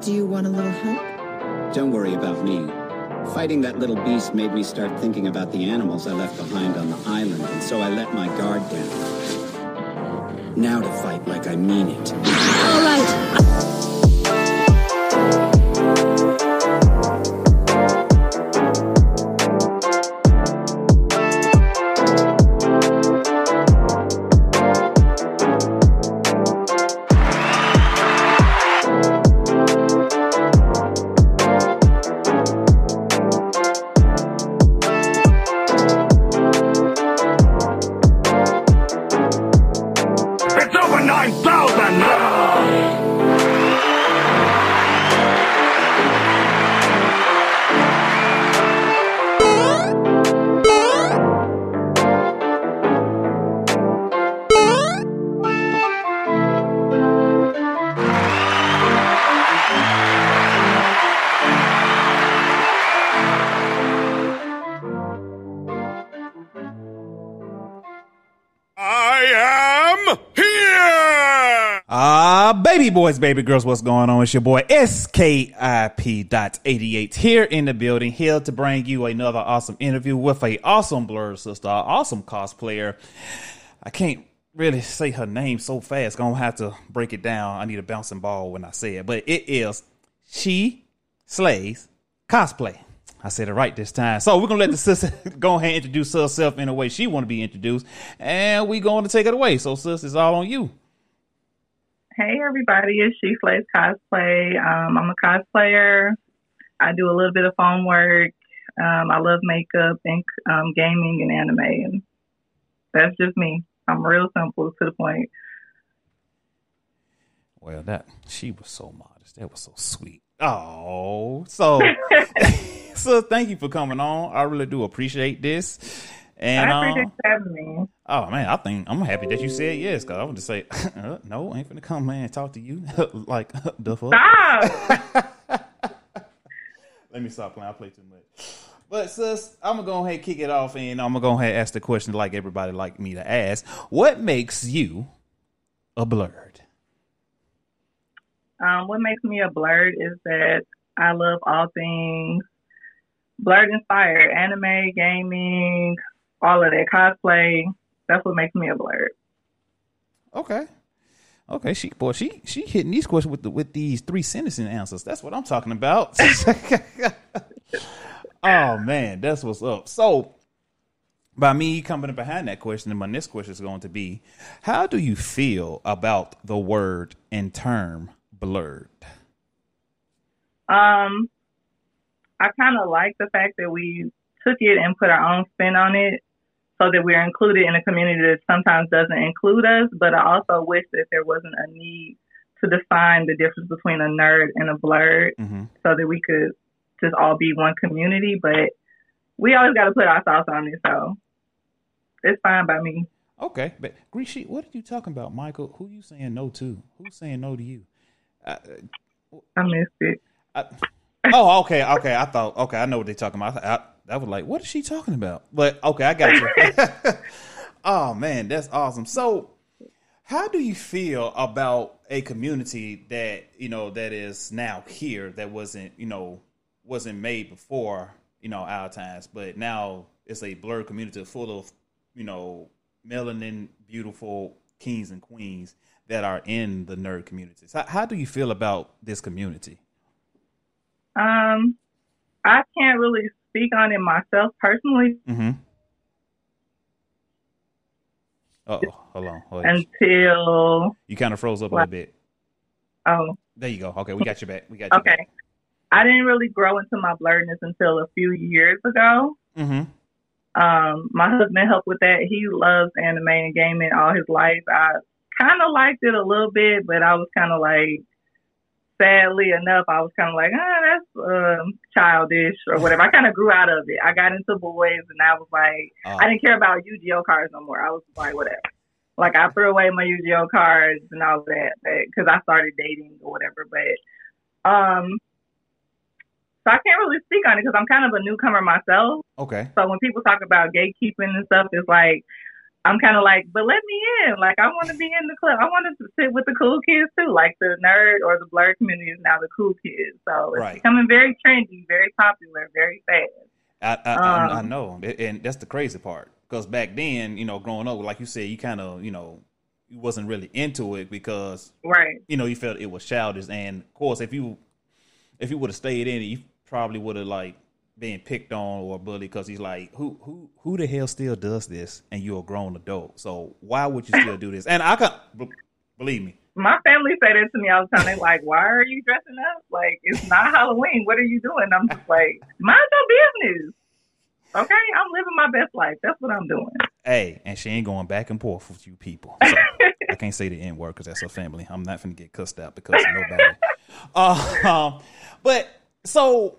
Do you want a little help? Don't worry about me. Fighting that little beast made me start thinking about the animals I left behind on the island, and so I let my guard down. Now to fight like I mean it. All right. Boys, baby girls, what's going on? It's your boy SKIP.88 here in the building, here to bring you another awesome interview with a awesome blur sister, awesome cosplayer. I can't really say her name so fast. Gonna have to break it down. I need a bouncing ball when I say it, but it is She Slays Cosplay. I said it right this time. So we're gonna let the sister go ahead and introduce herself in a way she want to be introduced, and we going to take it away. So, sis, it's all on you. Hey everybody, it's She Slays Cosplay. Um, I'm a cosplayer. I do a little bit of foam work. Um, I love makeup and um, gaming and anime, and that's just me. I'm real simple to the point. Well, that she was so modest. That was so sweet. Oh, so so thank you for coming on. I really do appreciate this. And I appreciate um, you having me. oh man, I think I'm happy that you said yes. Cause I would just say uh, no, I ain't finna come man and talk to you like the fuck. Stop! Let me stop playing. I play too much. But sis, I'm gonna go ahead and kick it off, and I'm gonna go ahead and ask the question like everybody like me to ask. What makes you a Blerd? um, what makes me a Blerd is that I love all things Blerd inspired, anime, gaming, all of that cosplay. That's what makes me a Blerd. Okay. Okay, she boy, she she hitting these questions with the, with these three sentencing answers. That's what I'm talking about. oh man, that's what's up. So, by me coming behind that question, my next question is going to be: How do you feel about the word and term Blerd? Um, I kind of like the fact that we took it and put our own spin on it so that we're included in a community that sometimes doesn't include us. But I also wish that there wasn't a need to define the difference between a nerd and a Blerd Mm-hmm. so that we could just all be one community. But we always got to put our thoughts on it. So it's fine by me. Okay, but Greasy, what are you talking about, Michael? Who you saying no to? Who's saying no to you? Uh, I missed it. I, oh, okay, okay. I thought, okay, I know what they're talking about. I, I, I was like, what is she talking about? But okay, I got you. oh man, that's awesome. So, how do you feel about a community that you know that is now here that wasn't you know wasn't made before you know our times, but now it's a Blerd community full of you know melanin beautiful kings and queens that are in the nerd communities. How, how do you feel about this community? Um, I can't really speak on it myself personally Mm-hmm. Oh, hold on. Hold until You kind of froze up a little bit. oh There you go. Okay, we got you back. We got you. okay. I didn't really grow into my Blerdness until a few years ago. Mm-hmm. Um, my husband helped with that. He loves anime and gaming all his life. I kind of liked it a little bit, but I was kind of like, sadly enough, I was kind of like, ah, that's um, childish or whatever. I kind of grew out of it. I got into boys, and I was like, Uh, I didn't care about Yu-Gi-Oh cards no more. I was like, whatever. Like I threw away my Yu-Gi-Oh cards and all that because I started dating or whatever. But um, so I can't really speak on it because I'm kind of a newcomer myself. okay. So when people talk about gatekeeping and stuff, it's like I'm kind of like, but let me in. Like, I want to be in the club. I want to sit with the cool kids too. Like the nerd or the blur community is now the cool kids. So it's Right. becoming very trendy, very popular, very fast. I I, I, I Um, know, and that's the crazy part. Because back then, you know, growing up, like you said, you kind of, you know, you wasn't really into it because Right. you know you felt it was childish. And of course, if you if you would have stayed in it, you probably would have like been picked on or bullied because he's like, who who who the hell still does this? And you're a grown adult, so why would you still do this? And I can b- believe me, My family say that to me all the time. They like, why are you dressing up? Like, it's not Halloween. What are you doing? I'm just like, mind your business. Okay, I'm living my best life. That's what I'm doing. hey, and she ain't going back and forth with you people. So I can't say the N word because that's her family. I'm not gonna get cussed out because nobody. Uh, um, but so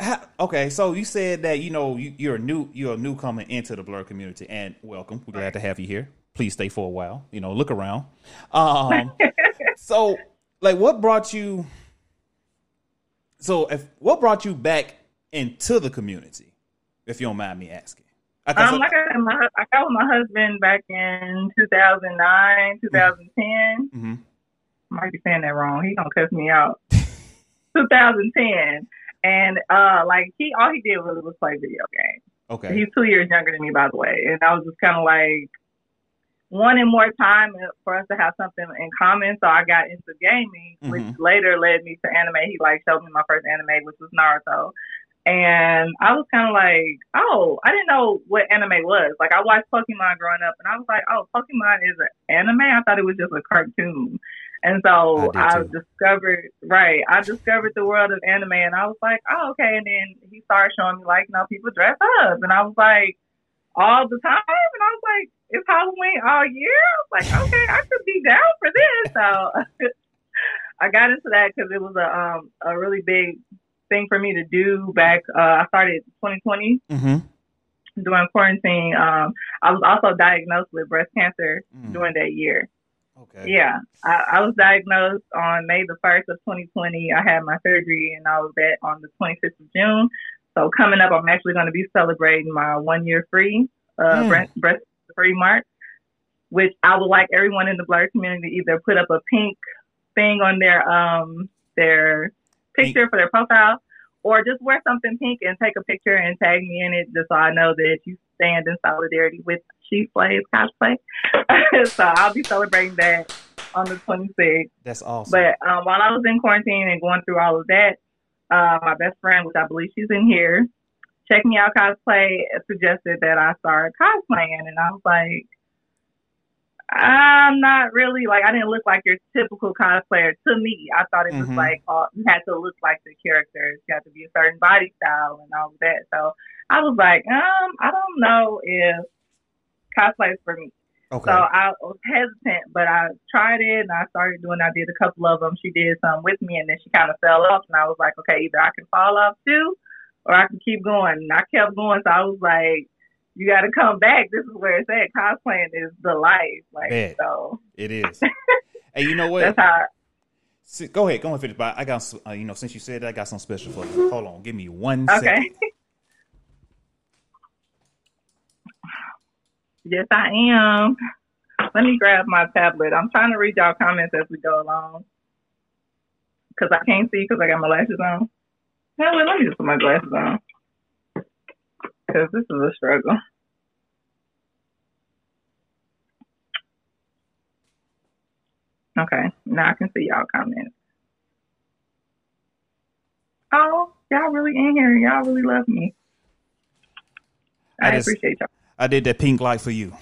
ha- okay, so you said that you know you, you're a new you're a newcomer into the blur community, and welcome. We're glad to have you here. Please stay for a while. You know, look around. Um, so like, what brought you? So if what brought you back into the community, if you don't mind me asking? I Um, like I said, my, I got with my husband back in 2009, 2010. Mhm. Might be saying that wrong. He gonna cuss me out. 2010, and uh, like he, all he did really was play video games. okay. He's two years younger than me, by the way, and I was just kind of like wanting more time for us to have something in common. So I got into gaming, which Mhm. later led me to anime. He like showed me my first anime, which was Naruto. And I was kind of like, oh, I didn't know what anime was. Like, I watched Pokemon growing up, and I was like, oh, Pokemon is an anime. I thought it was just a cartoon. And so I discovered, right, I discovered the world of anime, and I was like, oh, okay. And then he started showing me, like, you know, people dress up. And I was like, all the time. And I was like, it's Halloween all year? I was like, okay, I could be down for this. So I got into that because it was a um a really big thing for me to do back. Uh, I started 2020 Mm-hmm. during quarantine. Um, I was also diagnosed with breast cancer Mm. during that year. Okay. Yeah, I, I was diagnosed on May the 1st of 2020. I had my surgery and I was at on the 25th of June. So coming up, I'm actually going to be celebrating my one year free, uh, Mm. breast, breast free mark, which I would like everyone in the blur community to either put up a pink thing on their, um, their picture for their profile or just wear something pink and take a picture and tag me in it just so I know that you stand in solidarity with She Slays cosplay. so I'll be celebrating that on the 26th. That's awesome. But um, while I was in quarantine and going through all of that, uh, my best friend, which I believe she's in here, Check Me Out Cosplay suggested that I start cosplaying. And I was like, I'm not really like I didn't look like your typical cosplayer to me. I thought it was Mhm. like uh, you had to look like the characters, you had to be a certain body style and all of that. So I was like, um, I don't know if cosplay is for me. okay. So I was hesitant, but I tried it and I started doing. I did a couple of them. She did some with me, and then she kind of fell off. And I was like, okay, either I can fall off too, or I can keep going. And I kept going. So I was like, you got to come back. This is where it's at. Cosplaying is the life. Like Bet. so, it is. hey, you know what? that's how. Si- Go ahead, go and finish. But I got, uh, you know, since you said that, I got something special for you. Hold on, give me one second. yes, I am. Let me grab my tablet. I'm trying to read y'all comments as we go along. Because I can't see because I got my lashes on. Hell, let me just put my glasses on. Because this is a struggle. Okay, now I can see y'all comments. Oh, y'all really in here. Y'all really love me. I I, just- appreciate y'all. I did that pink light for you.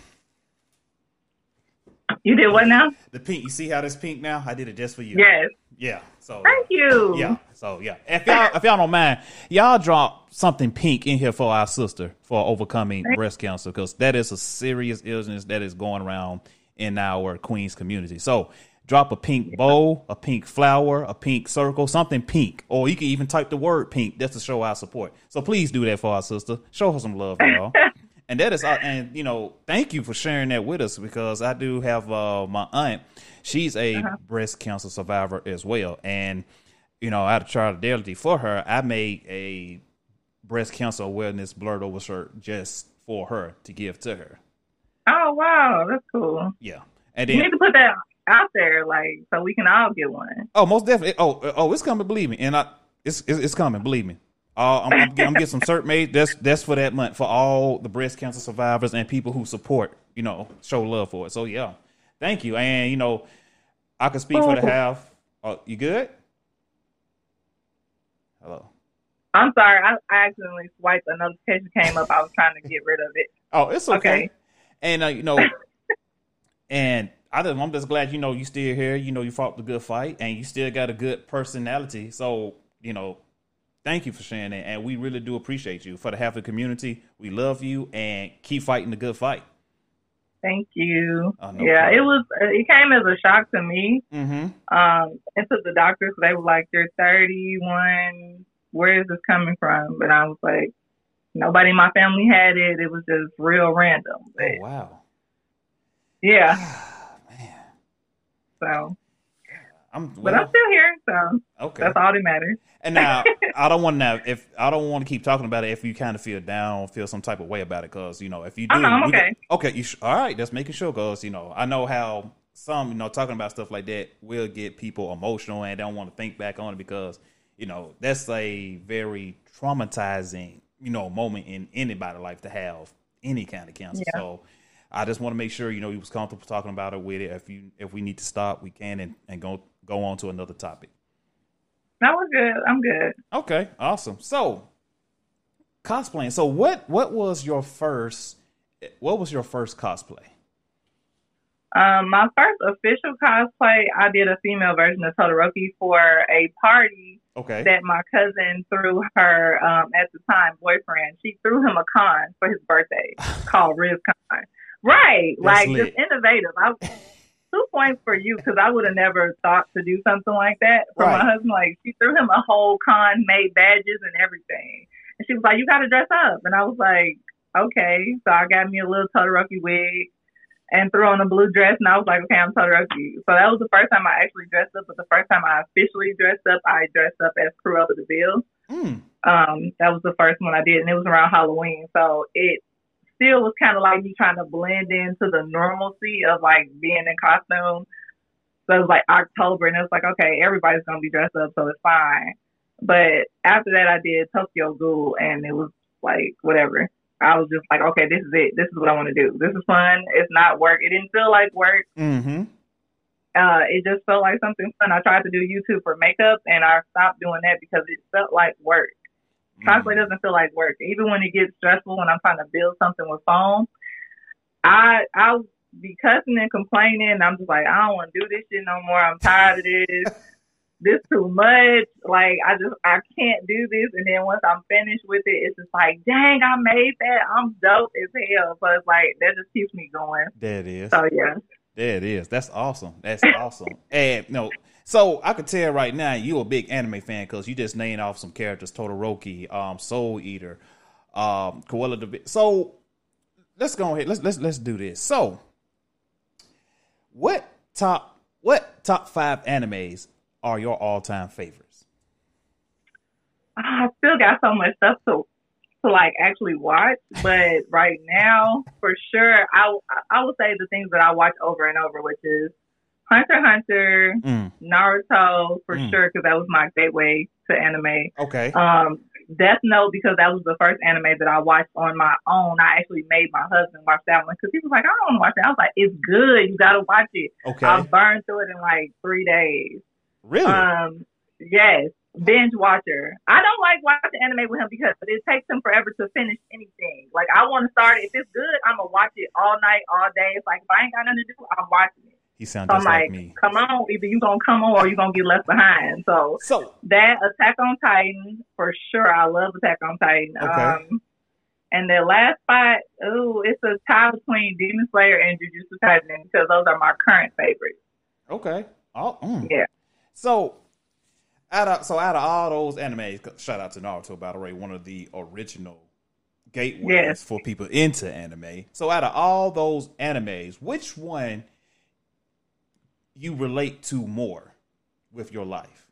You did what now? The pink. You see how this pink now? I did it just for you. Yes. Yeah. So. Thank you. Yeah. So yeah. If y'all if y'all don't mind, y'all drop something pink in here for our sister for overcoming breast cancer because that is a serious illness that is going around in our Queens community. So drop a pink bow, a pink flower, a pink circle, something pink, or you can even type the word pink just to show our support. So please do that for our sister. Show her some love, y'all. And that is, and you know, thank you for sharing that with us because I do have uh, my aunt. She's a breast cancer survivor as well, and you know, out of solidarity for her, I made a breast cancer awareness Blerdover shirt just for her to give to her. Oh wow, that's cool. Yeah, and You need to put that out there, like, so we can all get one. oh, most definitely. Oh, oh, it's coming. Believe me, and I, it's it's, it's coming. Believe me. Uh, I'm, I'm, I'm getting some cert made. That's that's for that month for all the breast cancer survivors and people who support. You know, show love for it. So yeah, thank you. And you know, I can speak for the half. Oh, you good? Hello. I'm sorry, I, I accidentally swiped a notification came up. I was trying to get rid of it. Oh, it's okay. Okay. And uh, you know, and I just, I'm just glad you know you still here. You know, you fought the good fight, and you still got a good personality. So you know, thank you for sharing that, and we really do appreciate you for the half of the community. We love you, and keep fighting the good fight. Thank you. Oh, no yeah, problem. it was. It came as a shock to me. Mm-hmm. Um, and to the doctors, they were like, "You're 31. Where is this coming from?" And I was like, "Nobody in my family had it. It was just real random." But Oh wow, yeah, man. so I'm. but I'm still here, so okay. that's all that matters. And now I don't want to now if I don't want to keep talking about it if you kind of feel down, feel some type of way about it, because you know if you do, uh-huh, we okay. got- okay, you sh- all right? That's making sure, because you know I know how some you know talking about stuff like that will get people emotional and don't want to think back on it because you know that's a very traumatizing you know moment in anybody's life to have any kind of cancer. Yeah. So. I just want to make sure you know you was comfortable talking about it with it. If you if we need to stop, we can and, and go go on to another topic. That was good. I'm good. Okay, awesome. So, cosplaying. So, what what was your first? What was your first cosplay? Um, my first official cosplay, I did a female version of Todoroki for a party Okay. that my cousin threw her um, at the time boyfriend. She threw him a con for his birthday called RizCon. Right, That's like lit. just innovative. I two points for you because I would have never thought to do something like that for Right. my husband. Like she threw him a whole con, made badges and everything, and she was like, "You got to dress up," and I was like, "Okay." So I got me a little Todoroki wig and threw on a blue dress, and I was like, "Okay, I'm Todoroki." So that was the first time I actually dressed up, but the first time I officially dressed up, I dressed up as Cruella de Vil. Mm, Um, that was the first one I did, and it was around Halloween. So it still was kind of like me trying to blend into the normalcy of like being in costume. So it was like October, and it was like, okay, everybody's gonna be dressed up, so it's fine. But after that, I did Tokyo Ghoul, and it was like whatever. I was just like, okay, this is it. This is what I want to do. This is fun. It's not work. It didn't feel like work mm-hmm. uh, it just felt like something fun. I tried to do YouTube for makeup, and I stopped doing that because it felt like work. Cosplay mm-hmm. doesn't feel like work. Even when it gets stressful, when I'm trying to build something with foam, I I'll be cussing and complaining. And I'm just like, I don't want to do this shit no more. I'm tired of this. this too much. Like I just I can't do this. And then once I'm finished with it, it's just like, dang, I made that. I'm dope as hell. So it's like that just keeps me going. That is. So yeah. There it is. That's awesome. That's awesome. And no, so I could tell right now you a big anime fan because you just named off some characters: Todoroki, um, Soul Eater, um, Cruella de So let's go ahead. Let's let's let's do this. So, what top what top five animes are your all time favorites? I still got so much stuff to to like actually watch, but right now, for sure, I I would say the things that I watch over and over, which is Hunter Hunter, Mm, Naruto for Mm. sure, because that was my gateway to anime. okay. Um, Death Note because that was the first anime that I watched on my own. I actually made my husband watch that one because he was like, "I don't want to watch it." I was like, "It's good. You got to watch it." Okay. I burned through it in like three days. really? Um, yes, binge watcher. I don't like watching anime with him because it takes him forever to finish anything. Like I want to start it. If it's good, I'm gonna watch it all night, all day. It's like if I ain't got nothing to do, I'm watching it. he sounds So I'm just like, like me. come on, either you gonna come on or you gonna get left behind. So So that Attack on Titan for sure. I love Attack on Titan. Okay. Um, and the last spot, ooh, it's a tie between Demon Slayer and Jujutsu Kaisen because those are my current favorites. Okay. Oh, mm. Yeah. So, out of so out of all those animes, shout out to Naruto by the way, one of the original gateways Yes. for people into anime. So, out of all those animes, which one you relate to more with your life?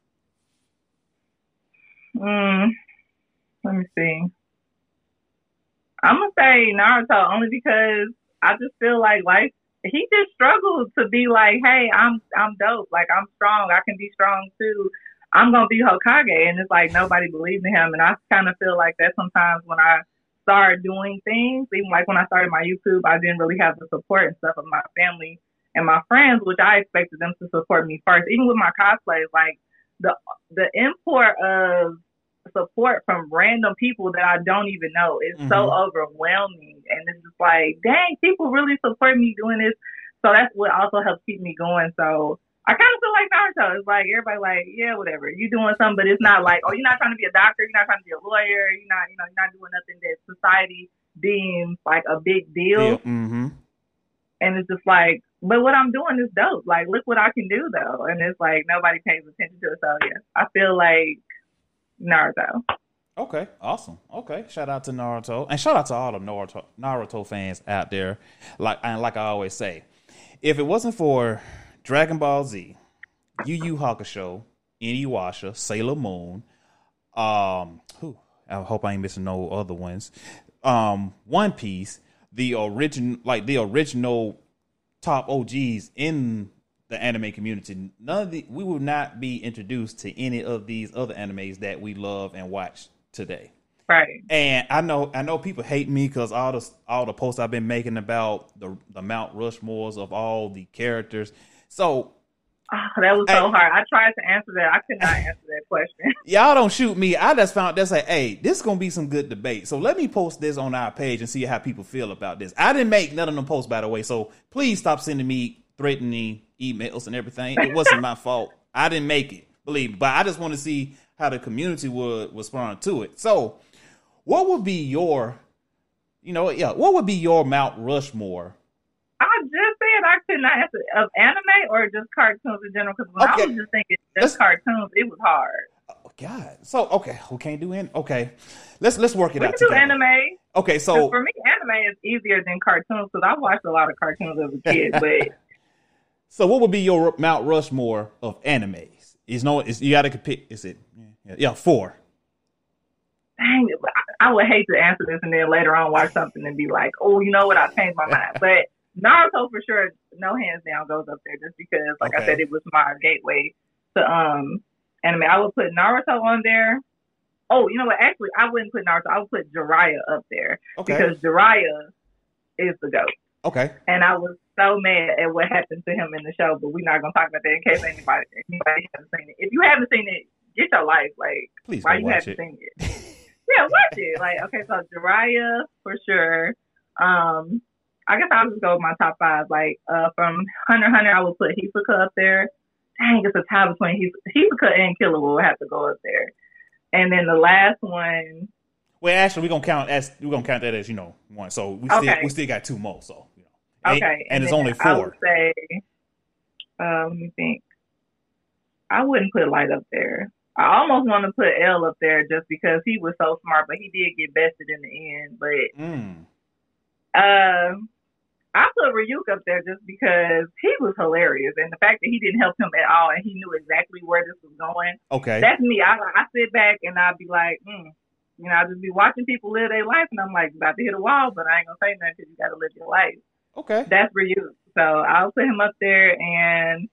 Mm, let me see. I'm gonna say Naruto only because I just feel like life. He just struggled to be like, hey, I'm I'm dope. Like I'm strong. I can be strong too. I'm gonna be Hokage, and it's like nobody believed in him. And I kind of feel like that sometimes when I start doing things, even like when I started my YouTube, I didn't really have the support and stuff of my family and my friends, which I expected them to support me first. Even with my cosplays, like the the import of support from random people that I don't even know is mm-hmm. so overwhelming. And it's just like, dang, people really support me doing this. So that's what also helps keep me going. So I kind of feel like Naruto. It's like everybody like, yeah, whatever. You doing something, but it's not like, oh, you're not trying to be a doctor. You're not trying to be a lawyer. You're not, you know, you're not doing nothing that society deems like a big deal. Yeah. Mm-hmm. And it's just like, but what I'm doing is dope. Like, look what I can do though. And it's like nobody pays attention to it. So yeah, I feel like Naruto. Okay, awesome. Okay, shout out to Naruto, and shout out to all the Naruto Naruto fans out there. Like and like I always say, if it wasn't for Dragon Ball Z, Yu Yu Hakusho, Inuyasha, Sailor Moon, um, who I hope I ain't missing no other ones. Um, One Piece, the original, like the original top OGs in the anime community. None of the we will not be introduced to any of these other animes that we love and watch today. Right. And I know I know people hate me because all the all the posts I've been making about the the Mount Rushmores of all the characters. So Oh, that was so hard. I tried to answer that. I could not answer that question. Y'all don't shoot me. I just found that's like, hey, this is gonna be some good debate. So let me post this on our page and see how people feel about this. I didn't make none of them posts, by the way. So please stop sending me threatening emails and everything. It wasn't my fault. I didn't make it, believe me. But I just want to see how the community would respond to it. So, what would be your, you know, yeah, what would be your Mount Rushmore? I just said I not answer of anime or just cartoons in general. Because when okay. I was just thinking just cartoons, it was hard. Oh, God. So okay, we can't do any. Okay, let's let's work it we out. We can do anime. Okay, so for me, anime is easier than cartoons because I watched a lot of cartoons as a kid. but so, what would be your Mount Rushmore of animes? Is no, is you got to pick. Is it? Yeah, yeah, four. Dang, I would hate to answer this and then later on watch something and be like, oh, you know what? I changed my mind. But Naruto for sure, no hands down goes up there just because, like okay. I said, it was my gateway to um anime. I would put Naruto on there. Oh, you know what? Actually, I wouldn't put Naruto. I would put Jiraiya up there okay. because Jiraiya is the goat. Okay. And I was so mad at what happened to him in the show, but we're not gonna talk about that in case anybody anybody hasn't seen it. If you haven't seen it, get your life. Like, Please why you haven't it. seen it? yeah, watch it. Like, okay, so Jiraiya for sure. Um, I guess I'll just go with my top five. Like, uh, from Hunter Hunter, I would put Hisoka up there. Dang, it's a tie between His- Hisoka and Killua will have to go up there. And then the last one. Well, actually, we're gonna count as we're gonna count that as you know one. So we still we still got two more. So you know, okay, and, and it's only four. I would say, um, let me think. I wouldn't put Light up there. I almost want to put L up there just because he was so smart, but he did get bested in the end. But mm. uh, I put Ryuk up there just because he was hilarious, and the fact that he didn't help him at all, and he knew exactly where this was going. Okay, that's me. I I sit back and I'd be like, hmm. you know, I just be watching people live their life, and I'm like about to hit a wall, but I ain't gonna say nothing because you got to live your life. Okay, that's Ryuk. So I'll put him up there, and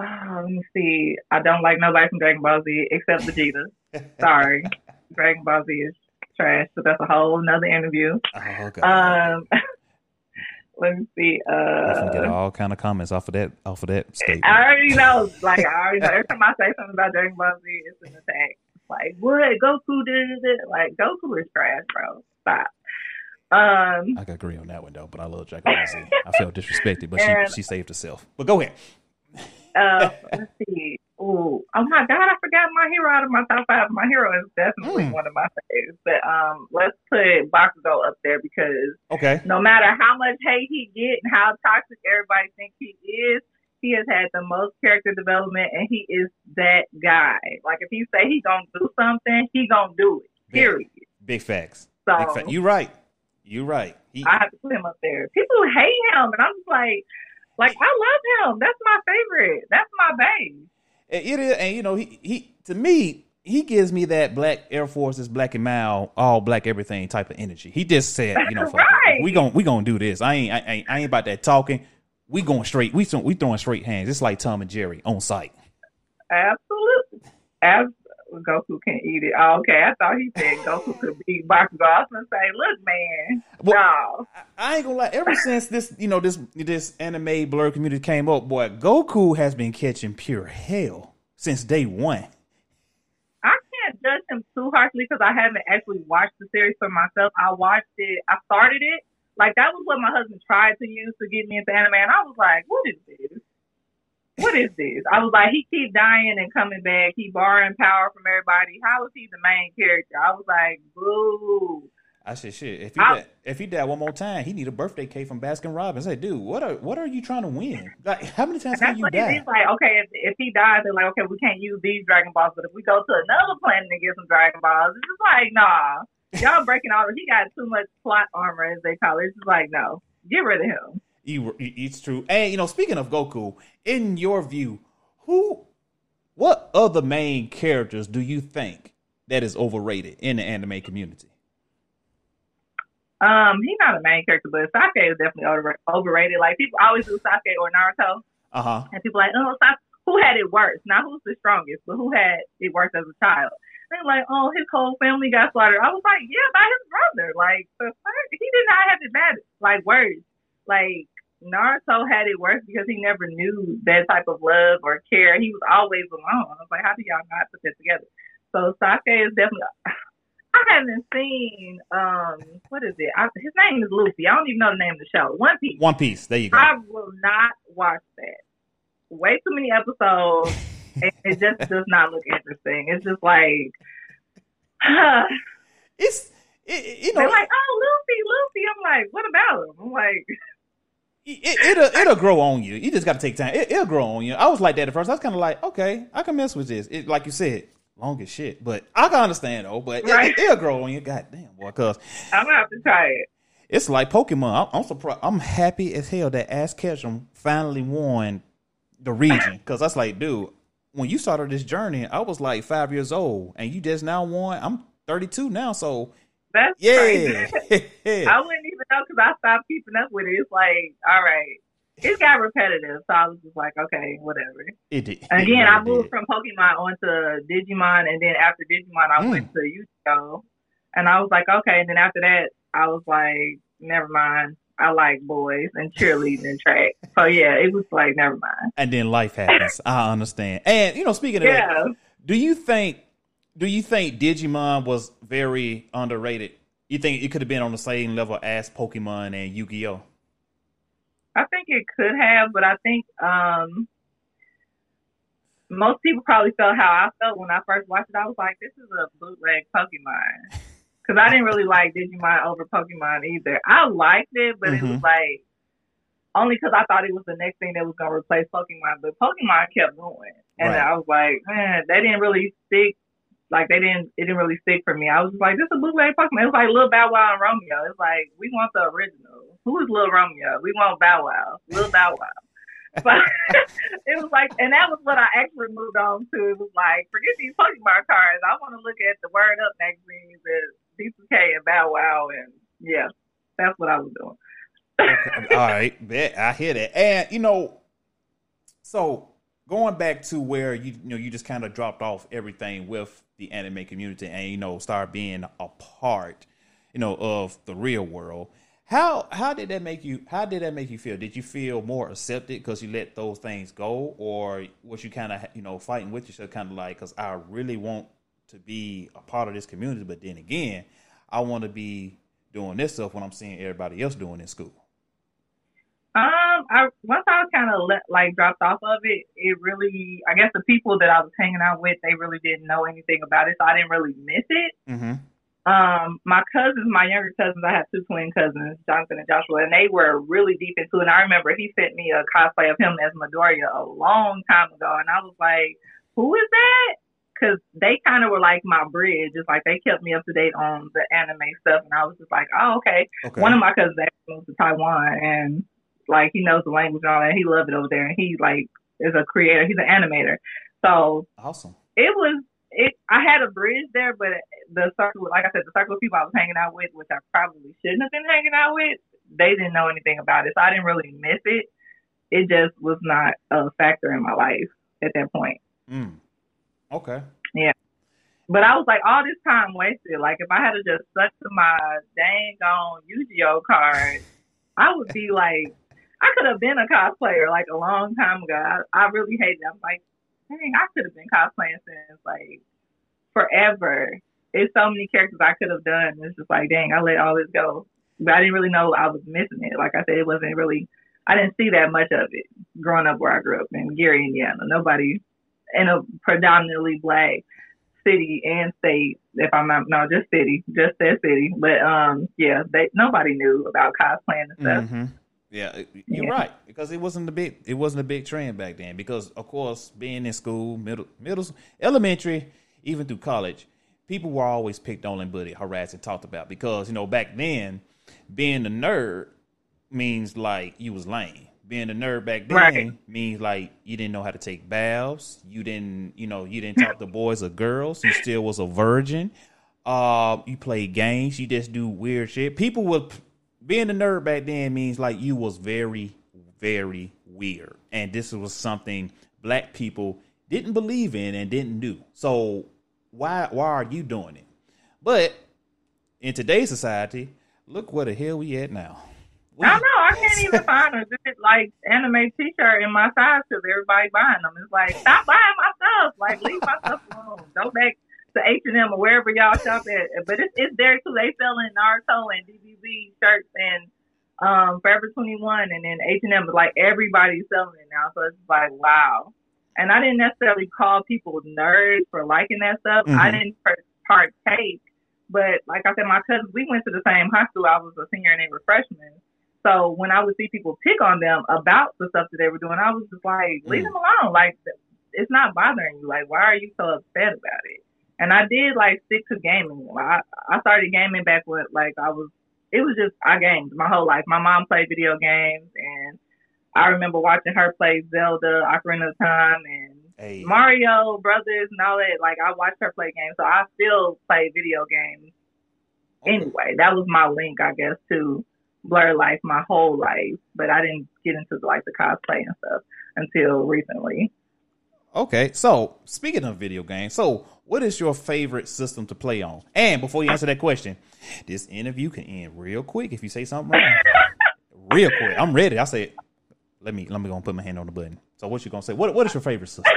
uh, let me see. I don't like nobody from Dragon Ball Z except Vegeta. Sorry, Dragon Ball Z is trash, but that's a whole another interview. Oh, okay. Um, let me see. Uh, get all kind of comments off of that off of that statement. I already know. Like I already know. Every time I say something about Dragon Ball Z, it's an attack. Like what? Goku did it. Like Goku is trash, bro. Stop. Um, I can agree on that one though, but I love Dragon Ball Z. I felt disrespected, but she she saved herself. But go ahead. uh, let's see. Ooh, oh my God, I forgot my hero out of my top five. My hero is definitely mm. one of my favorites. But um, let's put Bakugo up there because okay, no matter how much hate he get and how toxic everybody thinks he is, he has had the most character development, and he is that guy. Like if he say he gonna do something, he gonna do it. Period. Big, big facts. So big fa- you right. You right. He, I have to put him up there. People hate him, and I'm just like, like I love him. That's my favorite. That's my babe. It is, and you know, he he to me, he gives me that black Air Forces, black and Mild, all black everything type of energy. He just said, you know. Right. we gon' we gonna do this. I ain't I ain't I ain't about that talking. We going straight. We we throwing straight hands. It's like Tom and Jerry on sight. Absolutely. As Goku can eat it. Oh, okay, I thought he said Goku could beat Bakugo. I was gonna say, look, man, Well- no. I ain't gonna lie. Ever since this, you know, this this anime blur community came up, boy, Goku has been catching pure hell since day one. I can't judge him too harshly because I haven't actually watched the series for myself. I watched it. I started it. Like that was what my husband tried to use to get me into anime, and I was like, "What is this? What is this?" I was like, "He keep dying and coming back. He borrowing power from everybody. How is he the main character?" I was like, "Boo." I said, shit. If he I- if he died one more time, he need a birthday cake from Baskin Robbins. Hey, dude, what are what are you trying to win? Like, how many times can you die? is like. Okay, if, if he dies, they're like, okay, we can't use these Dragon Balls, but if we go to another planet and get some Dragon Balls, it's just like, nah, y'all breaking all. He got too much plot armor, as they call it. It's just like, no, get rid of him. True. And you know, speaking of Goku, in your view, who, what other main characters do you think that is overrated in the anime community? Um, he's not a main character, but Sasuke is definitely over, overrated. Like people always do Sasuke or Naruto, Uh huh. and people are like, oh, Sasuke, who had it worse? Not who's the strongest, but who had it worse as a child. They're like, oh, his whole family got slaughtered. I was like, yeah, by his brother. Like, the fuck? he did not have it bad. Like worse. Like Naruto had it worse because he never knew that type of love or care. He was always alone. I was like, how do y'all not put that together? So Sasuke is definitely. I haven't seen um what is it? I, his name is Luffy. I don't even know the name of the show. One Piece. One Piece. There you go. I will not watch that. Way too many episodes. and it just does not look interesting. It's just like It's it, you they're know like, oh Luffy, Luffy. I'm like, what about him? I'm like, it, it'll it'll grow on you. You just got to take time. It, it'll grow on you. I was like that at first. I was kind of like, okay, I can mess with this. It, like you said, long as shit, but I can understand though. But Right. it, will grow on you. God damn, boy, cause I'm gonna have to try it. it's like Pokemon. I'm, I'm surprised. I'm happy as hell that Ash Ketchum finally won the region. Cause that's like, dude, when you started this journey, I was like five years old, and you just now won. I'm 32 now, so That's yeah. crazy. I wouldn't even know because I stopped keeping up with it. It's like, all right. It got repetitive, so I was just like, okay, whatever. it did. And It again, I moved did. from Pokemon onto Digimon, and then after Digimon, I Mm. went to Yu-Gi-Oh! And I was like, okay. And then after that, I was like, never mind. I like boys and cheerleading and track. So yeah, it was like, never mind. and then life happens. I understand. And you know, speaking of that, do you think do you think Digimon was very underrated? You think it could have been on the same level as Pokemon and Yu-Gi-Oh? I think it could have, but I think um most people probably felt how I felt when I first watched it. I was like, this is a bootleg Pokemon. Because I didn't really like Digimon over Pokemon either. I liked it, but it was Mhm. like only because I thought it was the next thing that was going to replace Pokemon. But Pokemon kept going. And Right. I was like, man, they didn't really stick. Like, they didn't, it didn't really stick for me. I was just like, this is a bootleg Pokemon. It was like Lil Bow Wow and Romeo. It's like, we want the original. Who is Lil Romeo? We want Bow Wow. Lil Bow Wow. But it was like, and that was what I actually moved on to. It was like, forget these Pokemon cards. I want to look at the Word Up magazines and B2K and Bow Wow. And yeah, that's what I was doing. Okay, All right, bet I hear that. And you know, so going back to where you you know you just kind of dropped off everything with the anime community and you know start being a part, you know, of the real world. How how did that make you? How did that make you feel? Did you feel more accepted because you let those things go, or was you kind of you know fighting with yourself, kind of like because I really want to be a part of this community, but then again, I want to be doing this stuff when I'm seeing everybody else doing in school. Um, I once I was kind of like dropped off of it, it really, I guess the people that I was hanging out with, they really didn't know anything about it, so I didn't really miss it. Mm-hmm. Um, my cousins, my younger cousins, I have two twin cousins, Jonathan and Joshua, and they were really deep into it. And I remember he sent me a cosplay of him as Midoriya a long time ago, and I was like, "Who is that?" Because they kind of were like my bridge. It's like they kept me up to date on the anime stuff, and I was just like, "Oh, okay." Okay. One of my cousins actually moved to Taiwan, and like he knows the language and all that. He loved it over there, and he like is a creator. He's an animator, so awesome. it was it I had a bridge there, but the circle, like I said, the circle of people I was hanging out with, which I probably shouldn't have been hanging out with, they didn't know anything about it, so I didn't really miss it. It just was not a factor in my life at that point. Mm. Okay. Yeah. But I was like, all this time wasted. Like if I had to just stuck to my dang on Yu-Gi-Oh card, I would be like, I could have been a cosplayer like a long time ago. I, I really hate it. I'm like, dang, I could have been cosplaying since like forever. It's so many characters I could have done. It's just like, dang, I let all this go. But I didn't really know I was missing it. Like I said, it wasn't really. I didn't see that much of it growing up where I grew up in Gary, Indiana. Nobody in a predominantly black city and state. If I'm not, no, just city, just that city. But um, yeah, they nobody knew about cosplaying and stuff. hmm Yeah, you're Yeah. right because it wasn't a big it wasn't a big trend back then. Because of course, being in school, middle, middle, elementary, even through college, people were always picked on and bullied, harassed, and talked about. Because you know back then, being a nerd means like you was lame. Being a nerd back then Right. means like you didn't know how to take baths. You didn't, you know, you didn't talk to boys or girls. You still was a virgin. Uh, you played games. You just do weird shit. People would being a nerd back then means like you was very, very weird, and this was something black people didn't believe in and didn't do. So why why are you doing it? But in today's society, look where the hell we at now. I don't know. I can't even find a good like anime T-shirt in my size because everybody buying them. It's like stop buying my stuff. Like leave my stuff alone. Go back to H and M or wherever y'all shop at. But it's it's there too. They selling Naruto and DBZ shirts and um Forever Twenty One and then H and M. Like everybody's selling it now. So it's like wow. And I didn't necessarily call people nerds for liking that stuff. I Mhm. didn't partake. But like I said, my cousins, we went to the same high school. I was a senior and they were freshmen. So when I would see people pick on them about the stuff that they were doing, I was just like, leave Mm. them alone. Like, it's not bothering you. Like, why are you so upset about it? And I did like stick to gaming. I I started gaming back when like I was. It was just I gamed my whole life. My mom played video games, and I remember watching her play Zelda, Ocarina of Time, and Hey, Mario Brothers and all that. Like I watched her play games, so I still play video games okay. anyway, that was my link, I guess, to Blur Life my whole life. But I didn't get into the, like the cosplay and stuff until recently. Okay, so speaking of video games, so what is your favorite system to play on? And before you answer that question, this interview can end real quick if you say something wrong. real quick. I'm ready. I said, let me let me go and put my hand on the button. So what you gonna say? What what is your favorite system?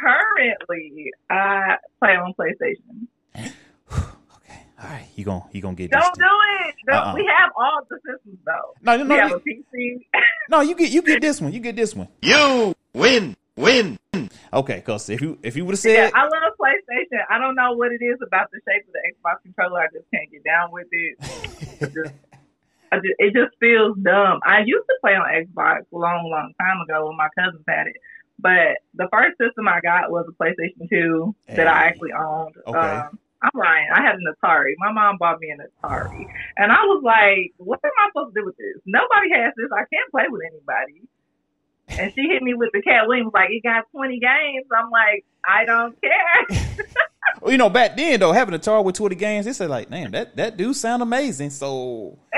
Currently, I play on PlayStation. okay, all right. You gonna you gonna get this? Don't do it. Don't- Uh-uh. We have all the systems though. No, no, we no, have you- a PC. No, you get you get this one. You get this one. You win, win. Okay, because if you if you would have yeah, said I love PlayStation. I don't know what it is about the shape of the Xbox controller. I just can't get down with it. I just, I just, it just feels dumb. I used to play on Xbox a long, long time ago when my cousins had it. But the first system I got was a PlayStation 2 that I actually owned. Okay. Um, I'm Ryan. I had an Atari. My mom bought me an Atari. And I was like, what am I supposed to do with this? Nobody has this. I can't play with anybody. And she hit me with the cat wing, was like, it got 20 games. I'm like, I don't care. well, you know back then though having a Atari with twenty games, they said like, damn, that that do sound amazing. So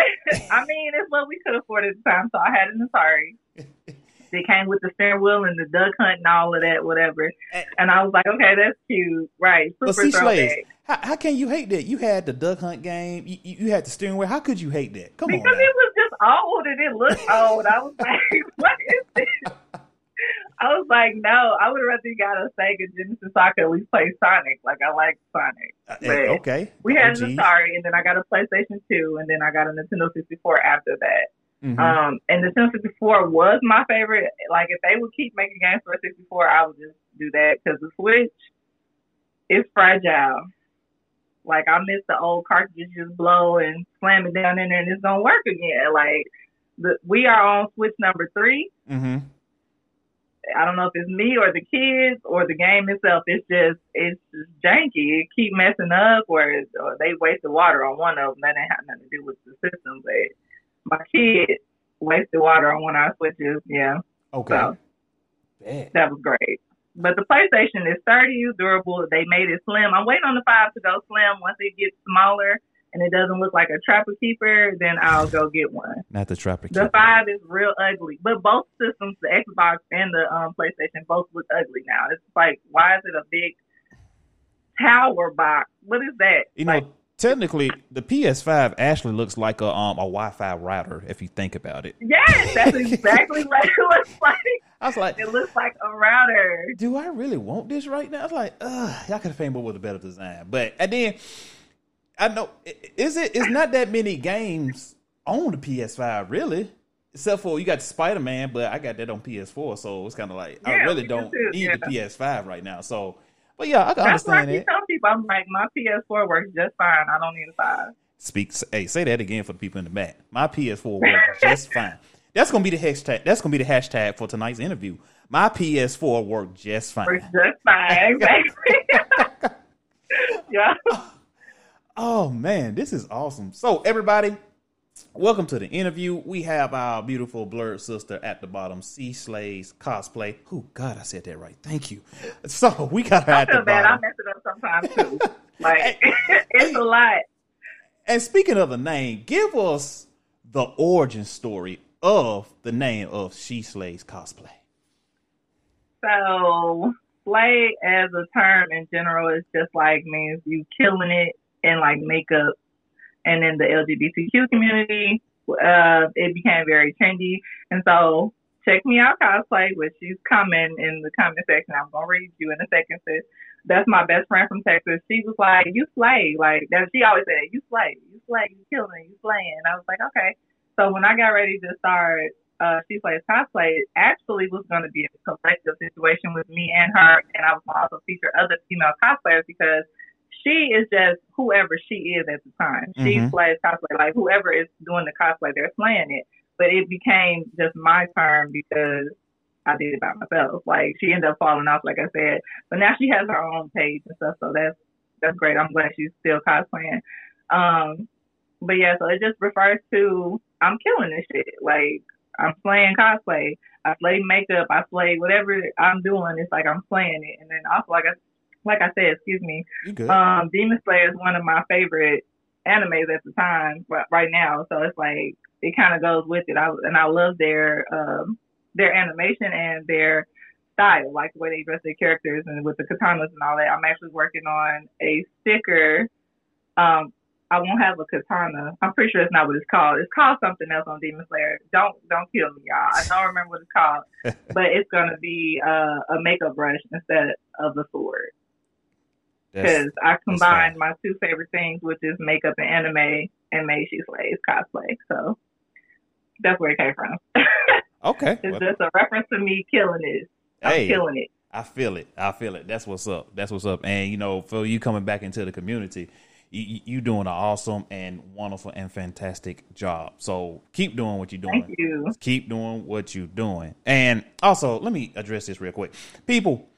I mean, it's what we could afford at the time, so I had an Atari. They came with the steering wheel and the duck hunt and all of that, whatever. And I was like, okay, that's cute, right? But Super see, Slays, throwback. how, how can you hate that? You had the duck hunt game. You, you had the steering wheel. How could you hate that? Come on, Because it was old and it looked old. I was like, what is this? I was like, no, I would rather got a Sega Genesis so I could at least play Sonic. Like I like Sonic. Uh, eh, okay, We had an Atari, and then I got a PlayStation 2, and then I got a Nintendo 64 after that. Mhm. Um, and the Nintendo 64 was my favorite. Like, if they would keep making games for a 64, I would just do that because the Switch is fragile. Like, I miss the old cartridges just blow and slam it down in there and it's gonna work again. Like, the, we are on Switch number three. Mhm. I don't know if it's me or the kids or the game itself. It's just it's just janky. It keep messing up, or, it's, or they wasted water on one of them. That didn't have nothing to do with the system, but my kid wasted water on one of our switches. Yeah, Okay. So that was great. But the PlayStation is sturdy, durable. They made it slim. I'm waiting on the five to go slim. Once it gets smaller and it doesn't look like a trapper keeper, then I'll go get one. Not the trapper. keeper. The five is real ugly, but both systems, the Xbox and the um, PlayStation, both look ugly now. It's like, why is it a big tower box? What is that? You know, Like, technically, the PS5 actually looks like a um a Wi-Fi router if you think about it. yes, that's exactly what it looks like. I was like, It looks like a router. do I really want this right now? I was like, ugh, y'all could have came up with a better design. But and then I know is it? It's not that many games on the PS5 really, except for you got Spider Man, but I got that on PS4, so it's kind of like I really don't too, need yeah. the PS5 right now. So, but yeah, I can That's why I understand it. telling people, I'm like, my PS4 works just fine. I don't need a five. Speaks. Hey, say that again for the people in the back. My PS4 works just fine. That's gonna be the hashtag. That's gonna be the hashtag for tonight's interview. My PS4 worked just fine. Works just fine. Exactly. yeah. Oh man, this is awesome. So everybody, welcome to the interview. We have our beautiful Blerd sister at the bottom, She Slays cosplay. Oh God, I said that right. Thank you. So we got her I at the feel bad. I mess it up sometimes too. Like, it's a lot. And speaking of the name, give us the origin story of the name of She Slays cosplay. So, slay as a term in general is just like means you killing it in like makeup. And in the LGBTQ community, uh, it became very trendy. And so, check me out cosplay, which she's coming in the comment section. I'm gonna read you in a second, sis. That's my best friend from Texas. She was like, "You slay!" Like that. She always said, "You slay, you slay, you killing, you slaying." And I was like, "Okay." So when I got ready to start uh, She Slays Cosplay, it actually was going to be a collective situation with me and her, and I was also feature other female cosplayers because she is just whoever she is at the time. She Mhm. slays cosplay, like whoever is doing the cosplay, they're slaying it. But it became just my term because I did it by myself. Like she ended up falling off, like I said. But now she has her own page and stuff, so that's that's great. I'm glad she's still cosplaying. Um, but yeah, so it just refers to I'm killing this shit. Like I'm playing cosplay. I play makeup. I play whatever I'm doing. It's like I'm playing it. And then also, like I like I said, excuse me, um, Demon Slayer is one of my favorite animes at the time, but right now. So it's like it kind of goes with it. I and I love their um their animation and their style, like the way they dress their characters and with the katanas and all that. I'm actually working on a sticker. Um, I won't have a katana. I'm pretty sure it's not what it's called. It's called something else on Demon Slayer. Don't don't kill me, y'all. I don't remember what it's called, but it's gonna be uh, a makeup brush instead of a sword because I combined my two favorite things, which is makeup and anime, and made She Slays cosplay. So that's where it came from. okay. it's Well, just a reference to me killing it. I'm Hey. killing it. I feel it. I feel it. That's what's up. That's what's up. And you know, for you coming back into the community, you, you- doing an awesome and wonderful and fantastic job. So keep doing what you're doing. Thank you. Keep doing what you're doing. And also, let me address this real quick. People,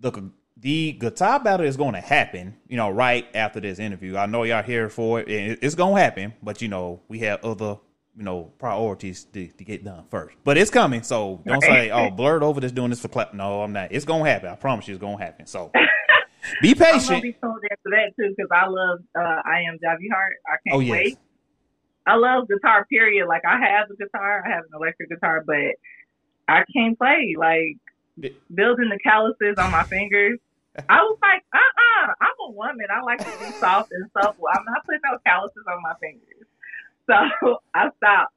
the the guitar battle is going to happen. You know, right after this interview. I know y'all here for it. and It's going to happen. But you know, we have other you know priorities to, to get done first. But it's coming. So don't say, "Oh, Blerdover this doing this for clap." No, I'm not. It's going to happen. I promise you, it's going to happen. So be patient. I'm gonna be tuned in for that too because I love uh, I am Javi Hart. I can't Oh yes. wait. I love guitar. Period. Like I have a guitar. I have an electric guitar, but I can't play. Like building the calluses on my fingers. I was like, uh uh-uh, uh, i am a woman. I like to be soft and supple. I'm not putting no calluses on my fingers. So I stopped.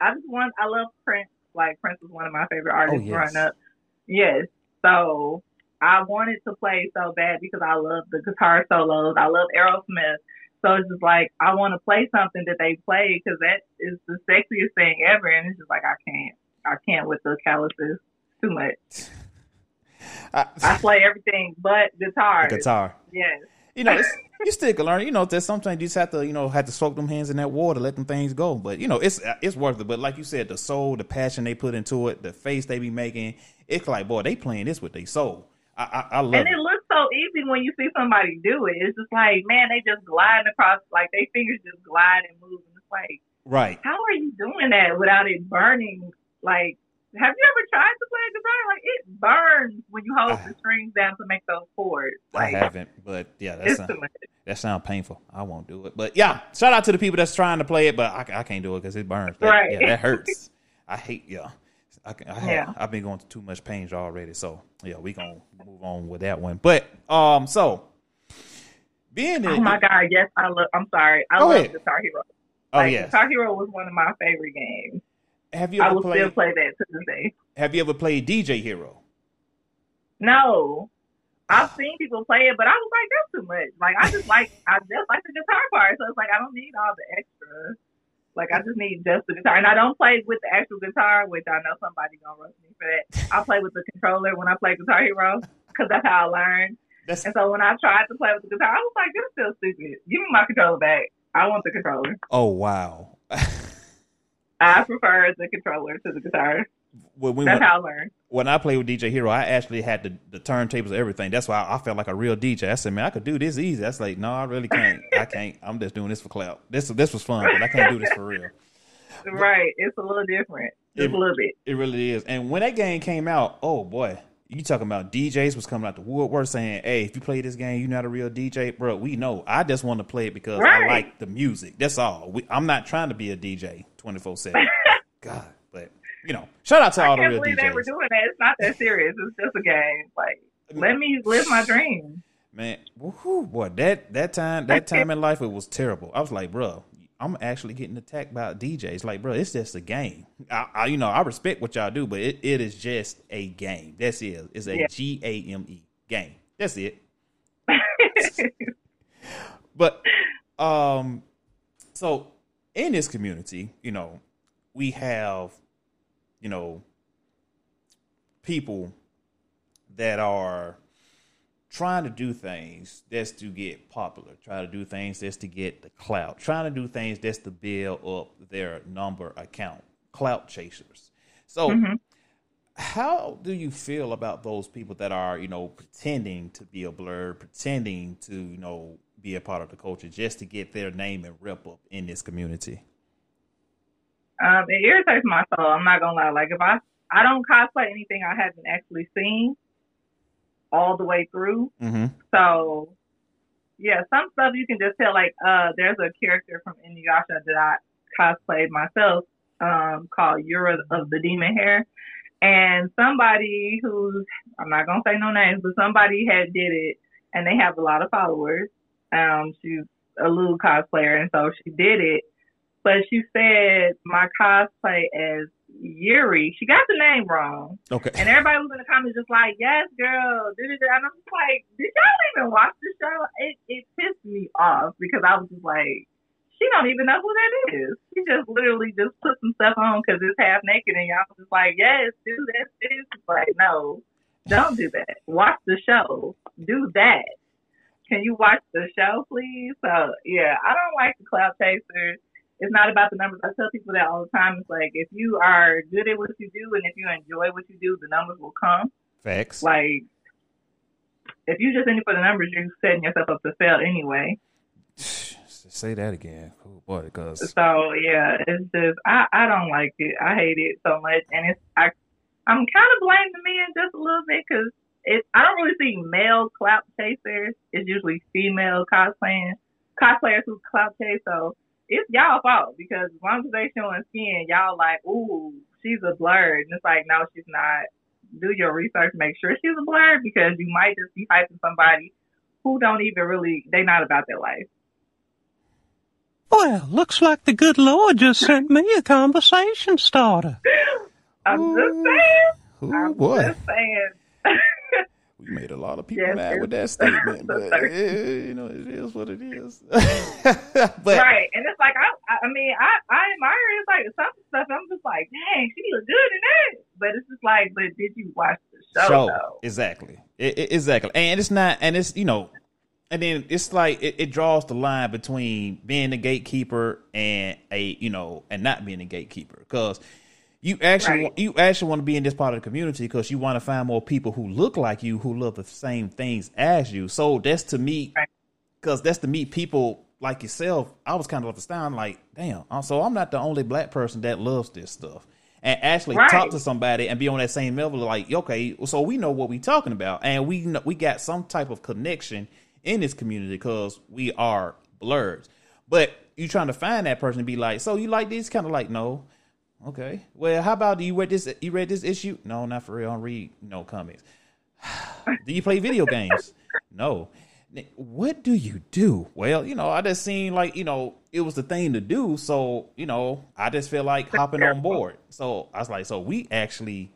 I just want, I love Prince. Like, Prince was one of my favorite artists Oh, yes. growing up. Yes. So I wanted to play so bad because I love the guitar solos. I love Aerosmith. So it's just like, I want to play something that they play because that is the sexiest thing ever. And it's just like, I can't. I can't with the calluses. Too much. I I, play everything but guitar. guitar. Yes. you know, you still can learn. You know, there's sometimes you just have to, you know, have to soak them hands in that water, let them things go. But you know, it's uh, it's worth it. But like you said, the soul, the passion they put into it, the face they be making, it's like, boy, they playing this with their soul. I I, I love And it. it looks so easy when you see somebody do it. It's just like, man, they just gliding across, like they fingers just glide and move. And it's like, Right. how are you doing that without it burning? Like, Have you ever tried to play a guitar? Like it burns when you hold I- the strings down to make those chords. I haven't, but yeah, that it's sound, too much. that sound painful. I won't do it. But yeah, shout out to the people that's trying to play it, but I, I can't do it because it burns. That- Right. Yeah, that hurts. I hate yeah. I, can- I have, Yeah. I've been going through too much pain already, so yeah, we gonna move on with that one. But um, so being Oh my god, yes, I love. I'm sorry, I love ahead. Guitar Hero. oh yeah, yes, Guitar Hero was one of my favorite games. Have you I ever will played? still play that to this day. Have you ever played DJ Hero? No, I've ah. seen people play it, but I was like, that's too much. Like, I just like, I just like the guitar part, so it's like I don't need all the extra. Like, I just need just the guitar, and I don't play with the actual guitar, which I know somebody gonna roast me for that. I play with the controller when I play Guitar Hero because that's how I learned. That's And so when I tried to play with the guitar, I was like, this is still stupid. Give me my controller back. I want the controller. oh wow. I prefer the controller to the guitar. when we That's went, how I learned. when I played with DJ Hero, I actually had the, the turntables and everything. That's why I, felt like a real DJ. I said, man, I could do this easy. That's like, no, I really can't. I can't. I'm just doing this for clout. This this was fun, but I can't do this for real. Right. It's a little different. Just It- a little bit. It really is. And when that game came out, oh boy, you talking about DJs was coming out the woodwork saying, "Hey, if you play this game, you're not a real DJ, bro." We know. I just want to play it because I like the music. That's all. We, I'm not trying to be a DJ 24 seven. God, but you know, shout out to all I the can't real believe they were doing that. It's not that serious. It's just a game. Like, let me live my dream. Man, woohoo, boy, that that time that time in life it was terrible. I was like, bro, I'm actually getting attacked by DJs. Like, bro, it's just a game. I, I you know, I respect what y'all do, but it, it is just a game. That's it. It's a. G A M E game. That's it. But um, so in this community, you know, we have, you know, people that are trying to do things just to get popular, trying to do things just to get the clout, trying to do things just to build up their number account, clout chasers. So, Mhm. how do you feel about those people that are, you know, pretending to be a Blerd, pretending to, you know, be a part of the culture just to get their name and rep up in this community? Um, it irritates my soul. I'm not gonna lie. Like if I I don't cosplay anything I haven't actually seen all the way through. Mm-hmm. So yeah, some stuff you can just tell. Like uh, there's a character from Inuyasha that I cosplayed myself um, called Yura of the Demon Hair, and somebody who's I'm not gonna say no names, but somebody had did it, and they have a lot of followers. Um, she's a little cosplayer, and so she did it. But she said my cosplay as Yuri. She got the name wrong. Okay. And everybody was in the comments just like, yes, girl. And I'm just like, did y'all even watch the show? It, it pissed me off because I was just like, she don't even know who that is. She just literally just put some stuff on because it's half naked and y'all was just like, yes, do this, this. It's like, no, don't do that. Watch the show. Do that. Can you watch the show, please? So, yeah, I don't like the cloud chasers it's not about the numbers. I tell people that all the time. It's like if you are good at what you do and if you enjoy what you do, the numbers will come. Facts. Like if you just in it for the numbers, you're setting yourself up to fail anyway. Say that again. Oh boy, because So yeah, it's just I I don't like it. I hate it so much, and it's I I'm kind of blaming the men just a little bit because it I don't really see male clout chasers. It's usually female cosplaying cosplayers who clout chase. So it's y'all fault because as long as they showing skin, y'all like, ooh, she's a Blerd. And it's like, no, she's not. Do your research, make sure she's a Blerd because you might just be hyping somebody who don't even really, they not about their life. Well, looks like the good Lord just sent me a conversation starter. I'm just saying. oh I'm boy, just saying. we made a lot of people Yes, mad yes. with that statement, but Sorry. eh, you know it is what it is. but right. And it's like, I, I mean, I, I admire it. It's like some stuff, I'm just like, dang, she look good in that. But it's just like, but did you watch the show, show though? exactly, I- I- exactly, and it's not, and it's you know, and then it's like it, it draws the line between being a gatekeeper and a you know, and not being a gatekeeper because. You actually, Right. want, you actually want to be in this part of the community because you want to find more people who look like you, who love the same things as you. So that's to me, Right. because that's to meet people like yourself. I was kind of astounded, like, damn. So I'm not the only black person that loves this stuff, and actually Right. talk to somebody and be on that same level. Like, okay, so we know what we're talking about, and we know, we got some type of connection in this community because we are Blerds. But you trying to find that person to be like, so you like this? Kind of like, no. Okay. Well, how about do you read this? You read this issue? No, not for real. I don't read no comics. do you play video games? No. What do you do? Well, you know, I just seen like, you know, it was the thing to do. So, you know, I just feel like hopping on board. So I was like, so we actually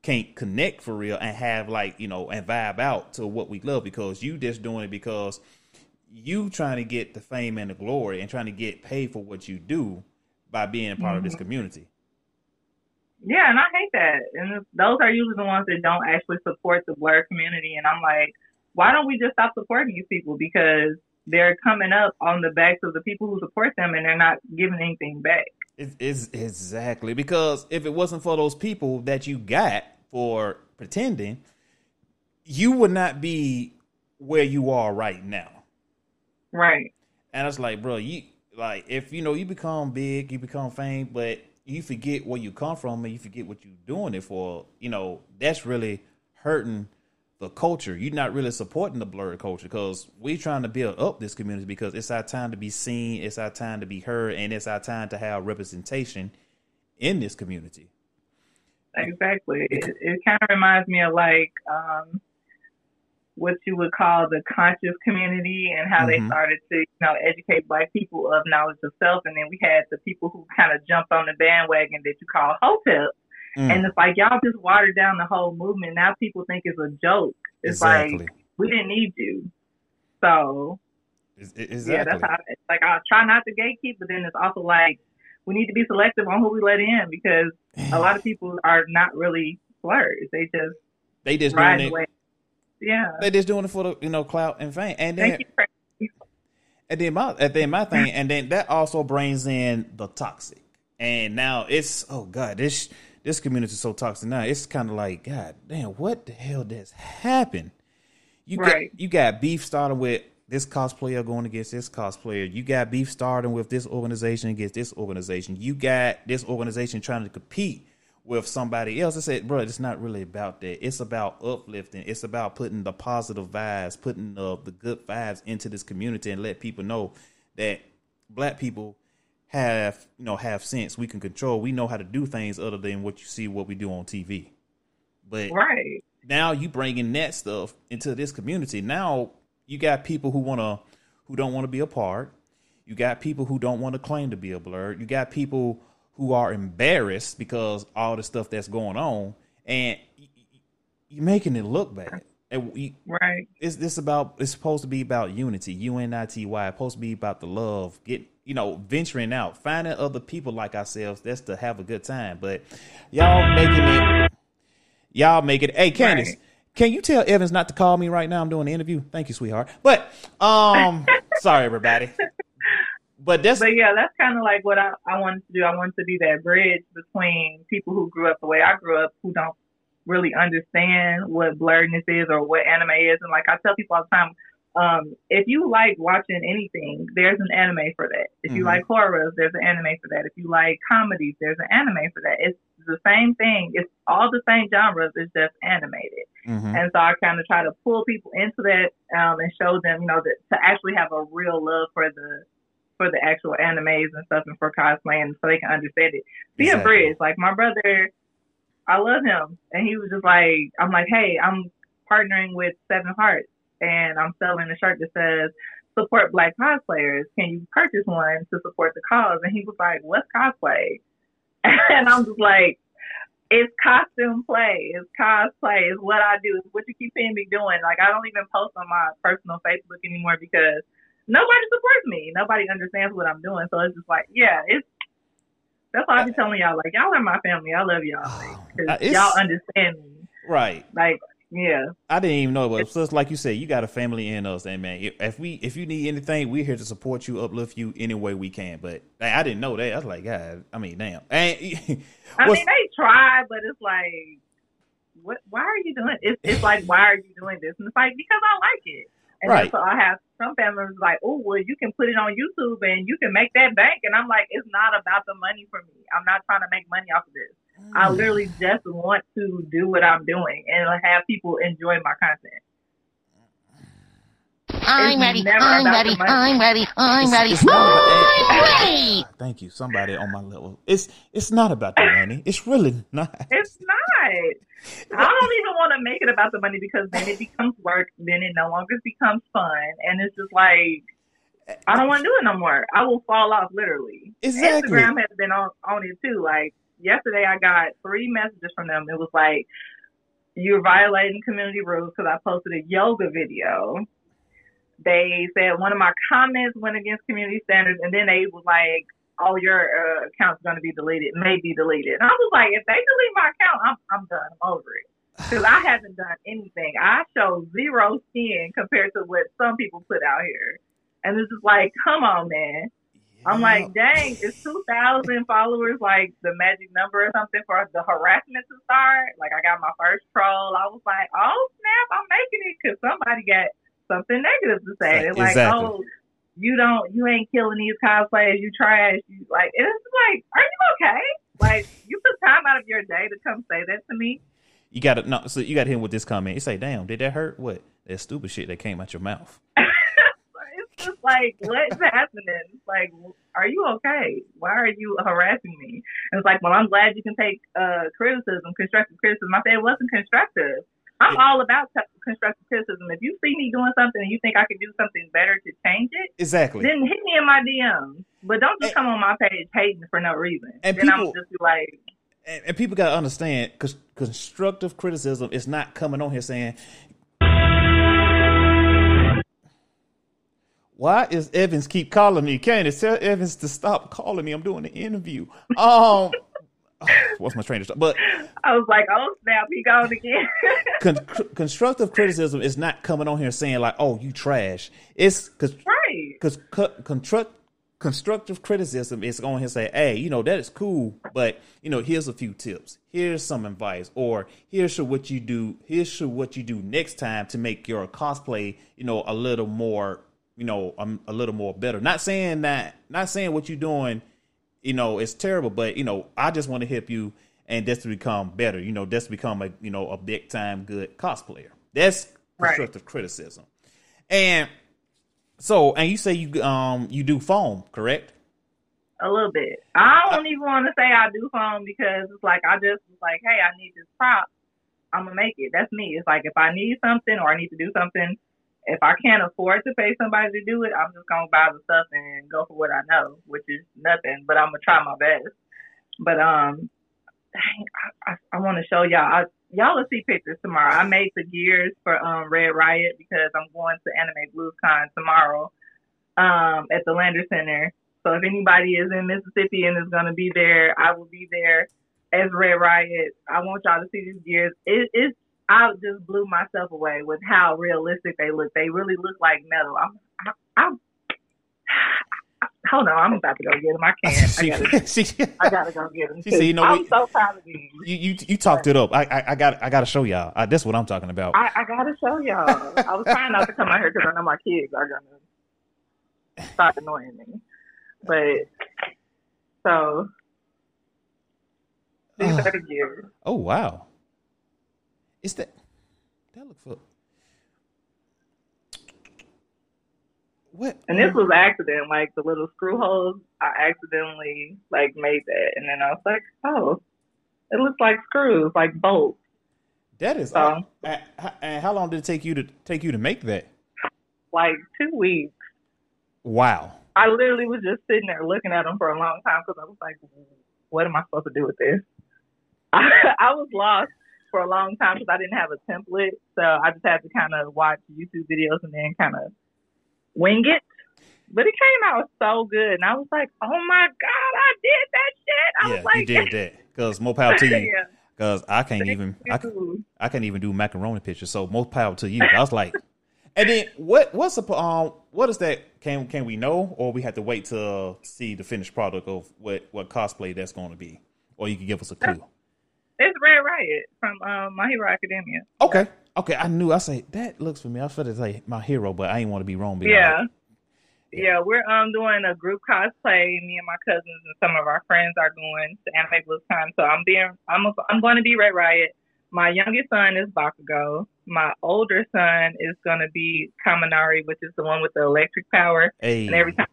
can't connect for real and have like, you know, and vibe out to what we love because you just doing it because you trying to get the fame and the glory and trying to get paid for what you do by being a part of this mm-hmm. community. Yeah, and I hate that. And those are usually the ones that don't actually support the Blerd community. And I'm like, why don't we just stop supporting these people? Because they're coming up on the backs of the people who support them and they're not giving anything back. It is exactly because if it wasn't for those people that you got for pretending, you would not be where you are right now. Right. And it's like, bro, you like if you know you become big, you become fame, but you forget where you come from and you forget what you're doing it for. You know that's really hurting the culture. You're not really supporting the Blerd culture because we're trying to build up this community because it's our time to be seen, it's our time to be heard, and it's our time to have representation in this community. Exactly. It, it kind of reminds me of like um, what you would call the conscious community and how they Mhm. started to, you know, educate black people of knowledge of self. And then we had the people who kind of jumped on the bandwagon that you call hotep. Mm, And it's like y'all just watered down the whole movement. Now people think it's a joke. It's exactly. like we didn't need you. So Ex- ex- yeah, that's how. It's like I try not to gatekeep, but then it's also like we need to be selective on who we let in because a lot of people are not really flirts. They just they just ride doing it. away. Yeah. They're just doing it for the you know clout and fame. And then. And then my and then my thing, and then that also brings in the toxic. And now it's oh god, this this community is so toxic now. It's kind of like god damn, what the hell does happen? You Right. got you got beef starting with this cosplayer going against this cosplayer. You got beef starting with this organization against this organization. You got this organization trying to compete with somebody else. I said, bro, it's not really about that. It's about uplifting. It's about putting the positive vibes, putting the, the good vibes into this community and let people know that black people have, you know, have sense. We can control. We know how to do things other than what you see, what we do on TV. But Right. now you bringing that stuff into this community. Now you got people who want to, who don't want to be a part. You got people who don't want to claim to be a Blerd. You got people who are embarrassed because all the stuff that's going on, and you're making it look bad. And we, Right. it's this about it's supposed to be about unity, U N I T Y. It's supposed to be about the love, get you know, venturing out, finding other people like ourselves. That's to have a good time. But y'all making it, y'all make it. Hey, Candace, Right. can you tell Evans not to call me right now? I'm doing the interview. Thank you, sweetheart. But um, sorry everybody. But that's But yeah, that's kind of like what I, I wanted to do. I wanted to be that bridge between people who grew up the way I grew up, who don't really understand what Blerdness is or what anime is. And like I tell people all the time, um, if you like watching anything, there's an anime for that. If you Mhm. like horrors, there's an anime for that. If you like comedies, there's an anime for that. It's the same thing. It's all the same genres. It's just animated. Mhm. And so I kind of try to pull people into that um, and show them, you know, that to actually have a real love for the for the actual animes and stuff and for cosplaying so they can understand it. Be a bridge. Like my brother, I love him. And he was just like, I'm like, hey, I'm partnering with Seven Hearts and I'm selling a shirt that says support black cosplayers. Can you purchase one to support the cause? And he was like, what's cosplay? And I'm just like, it's costume play. It's cosplay. It's what I do. It's what you keep seeing me doing. Like I don't even post on my personal Facebook anymore because nobody supports me. Nobody understands what I'm doing. So it's just like, yeah, it's that's why I be telling y'all. Like y'all are my family. I love y'all. Oh, 'Cause it's- y'all understand me. right. Like yeah, I didn't even know but it's, just like you said, you got a family in us, and man, if- if we if you need anything, we're here to support you, uplift you any way we can. But like, I didn't know that. I was like, God, I mean, damn. And I mean they try, but it's like, what? Why are you doing? It's it's like why are you doing this? And it's like because I like it. And Right. so I have some family members like, oh well, you can put it on YouTube and you can make that bank. And I'm like, it's not about the money for me. I'm not trying to make money off of this. I mm. literally just want to do what I'm doing and have people enjoy my content. I'm ready. I'm ready. I'm ready. I'm ready. It's not I'm ready. Thank you. Somebody on my level. It's it's not about the money. It's really not. It's not. I don't even want to make it about the money because then it becomes work. Then it no longer becomes fun, and it's just like I don't want to do it no more. I will fall off literally. Exactly. Instagram has been on on it too. Like yesterday, I got three messages from them. It was like you're violating community rules because I posted a yoga video. They said one of my comments went against community standards, and then they was like, "Oh, your uh, account's going to be deleted, may be deleted." And I was like, "If they delete my account, I'm I'm done. I'm over it." Because I haven't done anything. I show zero skin compared to what some people put out here, and it's just like, come on, man. I'm like, dang, is 2,000 followers like the magic number or something for the harassment to start? Like, I got my first troll. I was like, oh, snap, I'm making it because somebody got something negative to say. They're like, oh, you don't, you ain't killing these cosplayers, you trash. You like, and it's like, are you okay? Like, you took time out of your day to come say that to me. You got to no. So you got him with this comment. You say, "Damn, did that hurt? What? That stupid shit that came out your mouth." it's just like, what's happening? It's like, are you okay? Why are you harassing me? And it's like, well, I'm glad you can take uh, criticism, constructive criticism. I said it wasn't constructive. I'm all about constructive criticism. If you see me doing something and you think I could do something better to change it, Exactly. then hit me in my DMs. But don't just And- come on my page hating for no reason. And then I'm people- just like, and, and people got to understand because constructive criticism is not coming on here saying, "Why is Evans keep calling me?" Candace, tell Evans to stop calling me. I'm doing the interview. Um, what's my train of thought? But I was like, oh snap, he gone again. con- constructive criticism is not coming on here saying like, "Oh, you trash." It's because right. because construct constructive criticism is going to say, "Hey, you know that is cool, but you know here's a few tips. Here's some advice, or here's should what you do. Here's should what you do next time to make your cosplay, you know, a little more, you know, um, a little more better. Not saying that, not saying what you're doing, you know, it's terrible, but you know, I just want to help you and just to become better. You know, just to become a you know a big time good cosplayer. That's Right. constructive criticism, and." So, and you say you um you do foam, correct? A little bit. I don't even want to say I do foam because it's like I just was like, hey, I need this prop. I'm gonna make it. That's me. It's like if I need something or I need to do something, if I can't afford to pay somebody to do it, I'm just gonna buy the stuff and go for what I know, which is nothing. But I'm gonna try my best. But um, dang, I, I, I want to show y'all. I, y'all will see pictures tomorrow. I made the gears for um Red Riot because I'm going to Anime BluesCon tomorrow um at the Lander Center. So if anybody is in Mississippi and is gonna be there, I will be there as Red Riot. I want y'all to see these gears. It, it's I just blew myself away with how realistic they look. They really look like metal. I'm, I, I'm, hold on, I'm about to go get them. I can't. I gotta, she, I gotta go get them. She said, you know, I'm we- so proud of these. you, you you talked it up. I I, I got I got to show y'all. I, that's what I'm talking about. I, I gotta show y'all. I was trying not to come out here because I know my kids are gonna stop annoying me. But so these are the oh wow, is that that look for what? And this was accident, like the little screw holes. I accidentally like made that, and then I was like, oh, it looks like screws, like bolts. that is. so- and, and how long did it take you to take you to make that? Like two weeks. Wow. I literally was just sitting there looking at them for a long time because I was like, what am I supposed to do with this? I, I was lost for a long time because I didn't have a template. So I just had to kind of watch YouTube videos and then kind of wing it. But it came out so good. And I was like, oh my God, I did that shit. I yeah, was like, you did that. Cause more power to you. yeah. Cause I can't even I, Ooh. I can't even do macaroni pictures. So more power to you. I was like, and then what? What's the um? What is that? Can can we know, or we have to wait to see the finished product of what what cosplay that's going to be, or you can give us a clue. It's Red Riot from um, My Hero Academia. Okay, okay. I knew. I say that looks for me. I felt to say my hero, but I didn't want to be wrong. like, Yeah. Yeah, we're um doing a group cosplay. Me and my cousins and some of our friends are going to Anime BluesCon. So I'm being I'm a, I'm going to be Red Riot. My youngest son is Bakugo. My older son is going to be Kaminari, which is the one with the electric power. Hey, And every time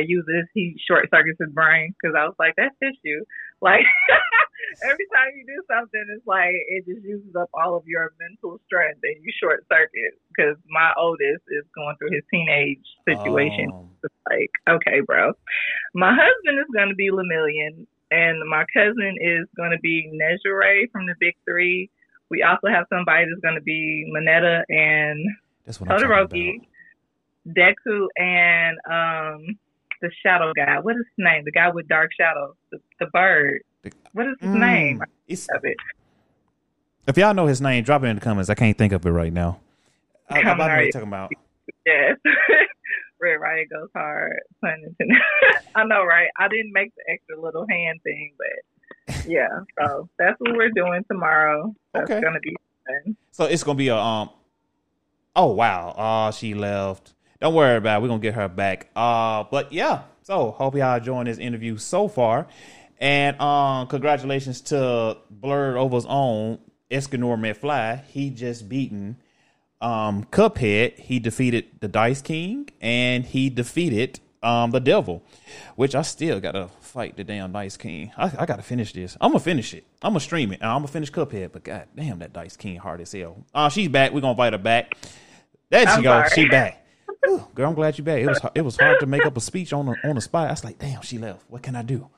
he uses, he short circuits his brain because I was like, that's issue. Like every time you do something, it's like it just uses up all of your mental strength and you short circuit. Because my oldest is going through his teenage situation. um, It's like, okay, bro. My husband is going to be Lemillion, and my cousin is going to be Nejire from the Big Three. We also have somebody that's going to be Mineta and that's what I'm talking about. Todoroki, Deku, and um the shadow guy. What is his name? The guy with dark shadows, the, the bird. What is his Mm, name? it's- Of it. if y'all know his name, drop it in the comments. I can't think of it right now. I, I know what Kaminari. you're talking about. Yes. Red Riot goes hard. Pun intended. I know, right? I didn't make the extra little hand thing, but yeah. So that's what we're doing tomorrow. That's Okay. gonna be fun. So it's gonna be a um. Oh wow! Uh, she left. Don't worry about it. We're gonna get her back. Uh, but yeah. So hope y'all enjoying this interview so far, and um, congratulations to Blerdover's own Escanor McFly. He just beaten um Cuphead. He defeated the Dice King, and he defeated um the Devil, which I still gotta fight the damn Dice King. I, I gotta finish this. I'm gonna finish it. I'm gonna stream it. I'm gonna finish Cuphead. But god damn, that Dice King hard as hell. Uh, she's back. We're gonna invite her back. There she I'm goes. She back. Girl, I'm glad you back. It was it was hard to make up a speech on the on the spot. I was like, damn, she left. What can I do?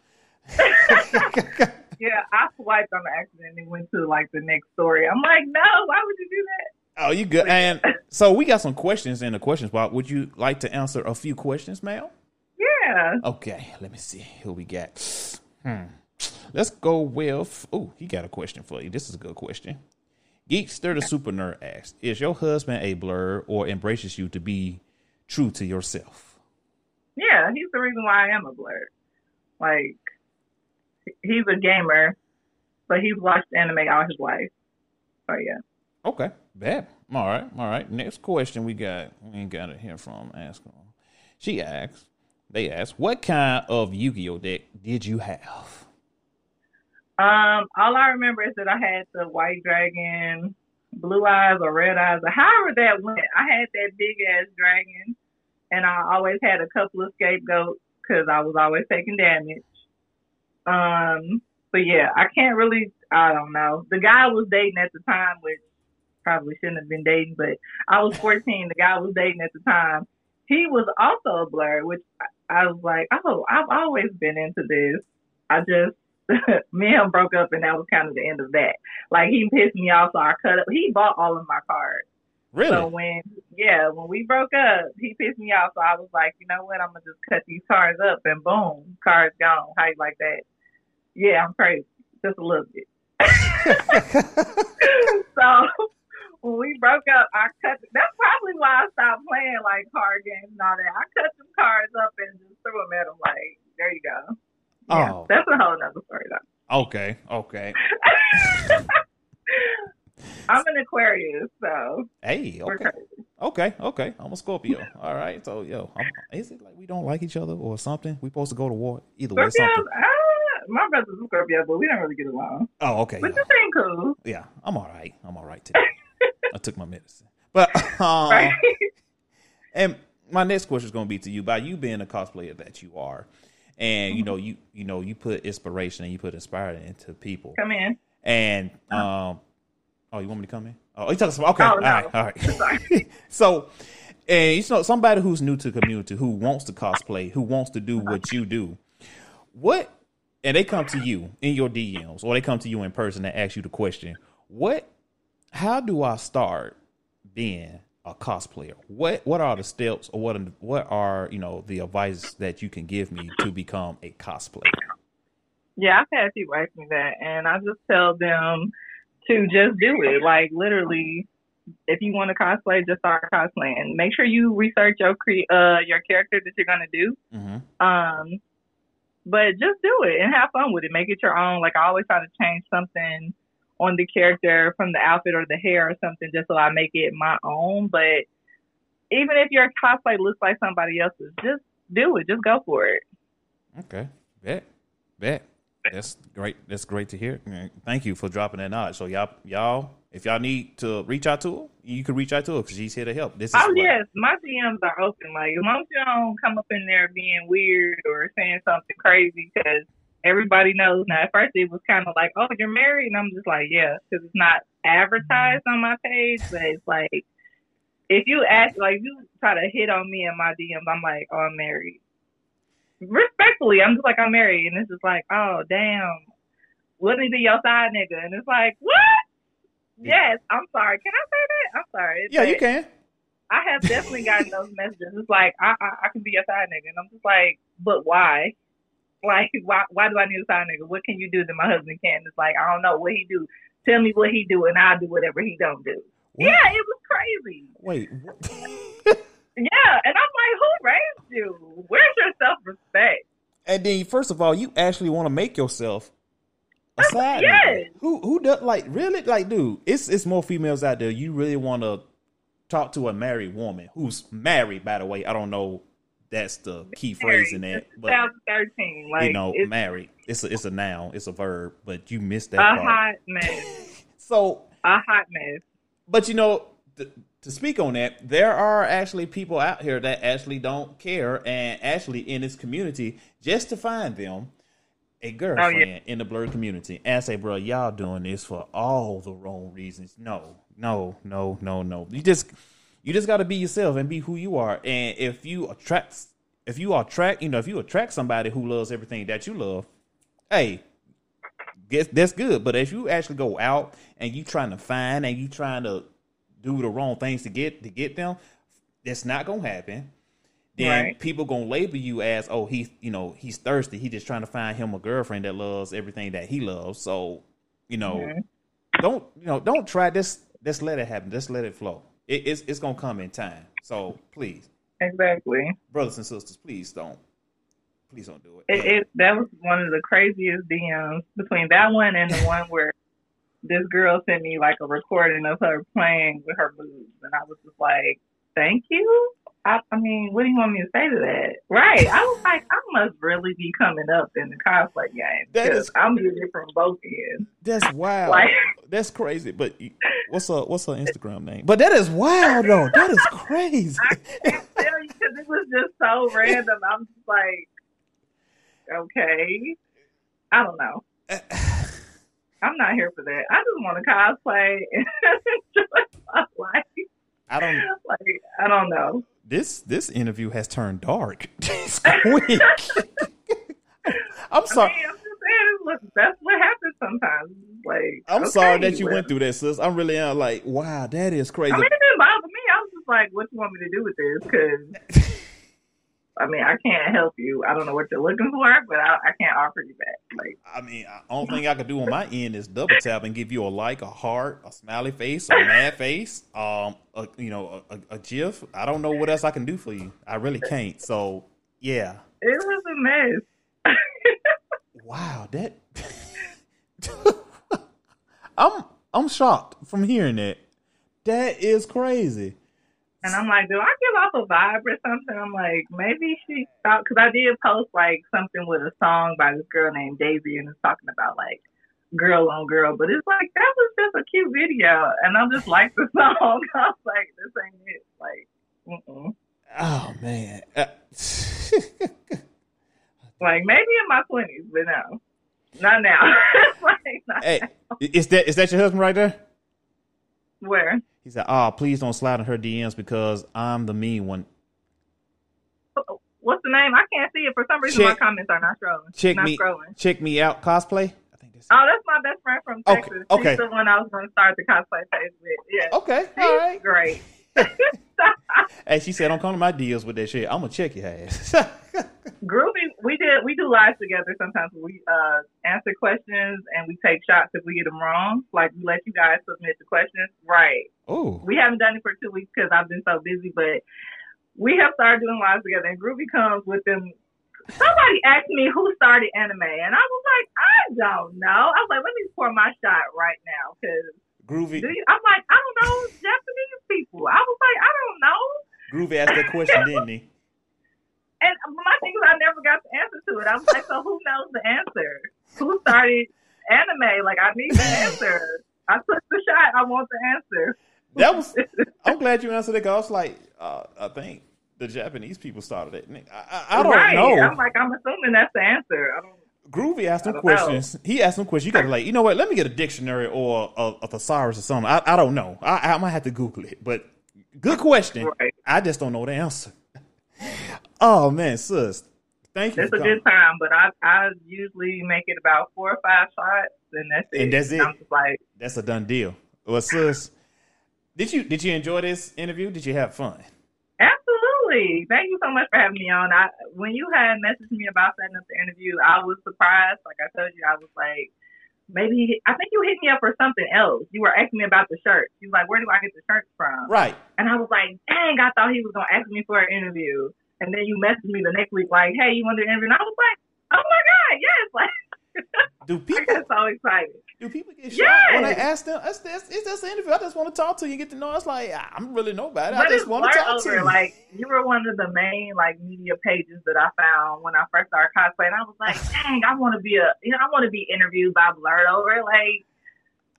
Yeah, I swiped on accident and went to like the next story. I'm like, no, why would you do that? Oh, you good? And so we got some questions in the questions spot. Would you like to answer a few questions, ma'am? Yeah. Okay, let me see who we got. Hmm. Let's go with. Oh, he got a question for you. This is a good question. Geekster the Super Nerd asks: Is your husband a Blerd or embraces you to be true to yourself? Yeah, he's the reason why I am a Blerd. Like, he's a gamer, but he's watched anime all his life. So yeah. Okay, bad. All right, all right. Next question we got. We ain't got it here from asking. She asks. They ask, "What kind of Yu-Gi-Oh deck did you have?" Um, all I remember is that I had the white dragon, blue eyes or red eyes, or however that went. I had that big ass dragon, and I always had a couple of scapegoats because I was always taking damage. Um, but yeah, I can't really. I don't know. The guy I was dating at the time, which probably shouldn't have been dating, but I was 14. the guy I was dating at the time, he was also a Blerd, which I- I was like, oh, I've always been into this. I just me and him broke up, and that was kind of the end of that. Like he pissed me off, so I cut up. He bought all of my cards. Really? So when yeah, when we broke up, he pissed me off. So I was like, you know what? I'm gonna just cut these cards up, and boom, cards gone. How you like that? Yeah, I'm crazy, just a little bit. so when we broke up, I cut. That's probably why I stopped playing like card games and all that. I cut them cards up and just threw them at him. Like, there you go. Yeah, Oh. that's a whole nother story though. okay, okay. I'm an Aquarius, so Hey, okay. Okay, okay. I'm a Scorpio. All right. So, yo, I'm, is it like we don't like each other or something? We supposed to go to war? Either way, Scorpios, something. ah, my brother's a Scorpio, but we don't really get along. Oh, okay. But Yeah, this ain't cool, yeah I'm all right. I'm all right today. I took my medicine. But, um, right? and my next question is going to be to you by you being a cosplayer that you are. And, you mm-hmm. know, you, you know, you put inspiration and you put inspired into people. Come in. And, uh-huh. um, oh, you want me to come in? Oh, you talking some, okay. Oh, all no. right. All right. So, and you know, somebody who's new to the community, who wants to cosplay, who wants to do uh-huh. what you do, what, and they come to you in your DMs or they come to you in person and ask you the question, what, how do I start being a cosplayer? What, what are the steps or what, are- what are, you know, the advice that you can give me to become a cosplayer? Yeah, I've had people ask me that, and I just tell them to just do it. Like literally, if you want to cosplay, just start cosplaying. Make sure you research your cre- uh your character that you're gonna do. Mm-hmm. Um, but just do it and have fun with it. Make it your own. Like I always try to change something on the character from the outfit or the hair or something, just so I make it my own. But even if your cosplay looks like somebody else's, just do it. Just go for it. Okay, bet, bet. That's great. That's great to hear. Thank you for dropping that knowledge. So y'all, y'all, if y'all need to reach out to her, you can reach out to her because she's here to help. This is Oh what- yes, my DMs are open. Like as long as you don't come up in there being weird or saying something crazy, because everybody knows now. At first, it was kind of like, "Oh, you're married," and I'm just like, "Yeah," because it's not advertised on my page, but it's like if you ask, like, you try to hit on me in my DMs, I'm like, "Oh, I'm married." Respectfully, I'm just like, "I'm married," and it's just like, "Oh, damn." Wouldn't he be your side nigga? And it's like, what? Yes, I'm sorry. Can I say that? I'm sorry. It's Yeah, you can. I have definitely gotten those messages. It's like I, I I can be a side nigga, and I'm just like, but why? Like why why do I need a side nigga? What can you do that my husband can't? It's like I don't know what he do. Tell me what he do, and I'll do whatever he don't do. What? Yeah, it was crazy. Wait. what? Yeah, and I'm like, who raised you? Where's your self respect? and then, first of all, you actually want to make yourself a side. Yes. nigga. Who who does like really like, dude? It's it's more females out there. You really want to talk to a married woman who's married, by the way. I don't know. That's the key phrase in that, but 2013, like you know, it's married. It's a, it's a noun. It's a verb, but you missed that a part. hot mess. So A hot mess. But you know, th- to speak on that, there are actually people out here that actually don't care, and actually in this community, just to find them a oh, girlfriend in the Blerd community, and say, "Bro, y'all doing this for all the wrong reasons." No, no, no, no, no. You just, you just got to be yourself and be who you are. And if you attract, if you attract, you know, if you attract somebody who loves everything that you love, hey, guess that's good. But if you actually go out and you trying to find and you trying to do the wrong things to get to get them, that's not gonna happen. Then Right. people gonna label you as, oh, he's you know he's thirsty. He just trying to find him a girlfriend that loves everything that he loves. So you know, Mhm. don't you know? Don't try this. Just let it happen. Just let it flow. It, it's it's gonna come in time. So please, Exactly. brothers and sisters, please don't, please don't do it. It, it that was one of the craziest DMs between that one and the one where this girl sent me like a recording of her playing with her boobs, and I was just like, "Thank you." I, I mean, what do you want me to say to that? Right? I was like, I must really be coming up in the cosplay game That because I'm getting it from both ends. That's wild. Like- That's crazy. But you- what's her what's her Instagram name? But that is wild though. That is crazy. I can't tell you because it was just so random. I'm just like, okay, I don't know. I'm not here for that. I just want to cosplay and enjoy my life. I don't. Like, I don't know. This this interview has turned dark. It's quick. I'm I sorry. mean, I'm just saying, look, that's what happens sometimes. Like, I'm okay, sorry that you well, went through that, sis. I'm really uh, like, wow, that is crazy. I mean, it didn't bother me. I was just like, what you want me to do with this? Because, I mean, I can't help you. I don't know what you're looking for, but I, I can't offer you that. Like, I mean, the only thing I could do on my end is double tap and give you a like, a heart, a smiley face, a mad face, um, a, you know, a, a, a GIF. I don't know what else I can do for you. I really can't. So, yeah. it was a mess. Wow, that. I'm I'm shocked from hearing that. That is crazy. And I'm like, do I give off a vibe or something? I'm like, maybe she thought, because I did post like something with a song by this girl named Daisy, and it's talking about like girl on girl, but it's like that was just a cute video, and I'm just like the song. I was like, this ain't it. Like, mm-mm. Oh man. Uh, like maybe in my twenties, but no, not now. like, not hey, is that is that your husband right there? Where? He said, "Oh, please don't slide in her DMs because I'm the mean one. What's the name? I can't see it for some reason. Check- my comments are not scrolling. Check not me, scrolling. check me out. Cosplay. I think that's Oh, that's my best friend from Okay, Texas. okay. She's the one I was going to start the cosplay page with. Yeah. okay. She's All right. great. Hey, she said, "Don't come to my deals with that shit. I'm gonna check your ass." Groovy, we did we do lives together sometimes. We uh answer questions and we take shots if we get them wrong. Like we let you guys submit the questions. Right. oh, We haven't done it for two weeks because I've been so busy, but we have started doing lives together. And Groovy comes with them. Somebody asked me who started anime, and I was like, I don't know. I was like, let me pour my shot right now because groovy. I'm like, I don't know Japanese people. I was like, I don't know. Groovy asked that question, didn't he? And my thing is, I never got the answer to it. I was like, so who knows the answer? Who started anime? Like, I need the answer. I took the shot. I want the answer. That was. I'm glad you answered it. Cause I was like, uh, I think the Japanese people started it. I, I, I don't right. know. I'm like, I'm assuming that's the answer. I don't. Groovy asked him questions. He asked him questions. You got to like, you know what? Let me get a dictionary or a, a thesaurus or something. I, I don't know. I, I might have to Google it. But good question. Right. I just don't know the answer. Oh man, sis, thank you. It's a good time, but I I usually make it about four or five shots, and that's it. And that's it? Like, That's a done deal. Well, sis, did you did you enjoy this interview? Did you have fun? absolutely. Thank you so much for having me on. I when you had messaged me about setting up the interview, I was surprised. Like I told you, I was like, maybe I think you hit me up for something else. You were asking me about the shirts. You was like, where do I get the shirts from? Right. And I was like, dang, I thought he was gonna ask me for an interview. And then you messaged me the next week like, hey, you want to interview? And I was like, oh my god, yes! Like Do I people got so excited. do people get Yes. shocked when I ask them? It's, it's, it's just an interview. I just want to talk to you, and get to know. It's like I'm really nobody. I just want to talk to you. Like you were one of the main like media pages that I found when I first started cosplaying. I was like, dang, I want to be a, you know, I want to be interviewed by Blerdover. Like,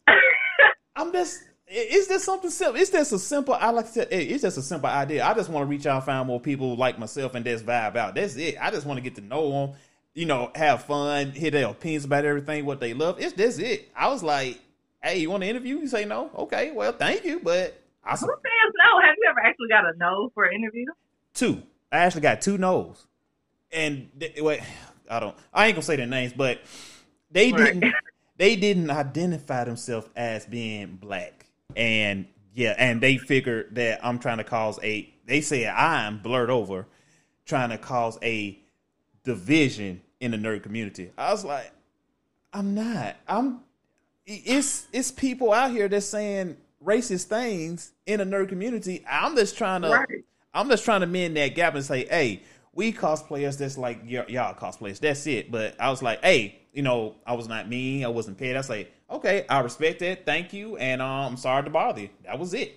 I'm just. Is this something simple? It's just a simple. I like to say, hey, it's just a simple idea. I just want to reach out, and find more people like myself, and just vibe out. That's it. I just want to get to know them. You know, have fun, hear their opinions about everything, what they love. It's that's it. I was like, hey, you want to interview? You say no? Okay, well, thank you, but I who says no? Have you ever actually got a no for an interview? two. I actually got two no's, and wait, I don't. I ain't gonna say their names, but they Right. didn't. They didn't identify themselves as being black, and yeah, and they figured that I'm trying to cause a. They said I'm Blerdover, trying to cause a division in the nerd community. I was like, I'm not. I'm. It's it's people out here that's saying racist things in the nerd community. I'm just trying to. Right. I'm just trying to mend that gap and say, hey, we cosplayers that's like y- y'all cosplayers. That's it. But I was like, hey, you know, I was not mean. I wasn't paid. I was like, okay, I respect that. Thank you. And um, I'm sorry to bother you. That was it.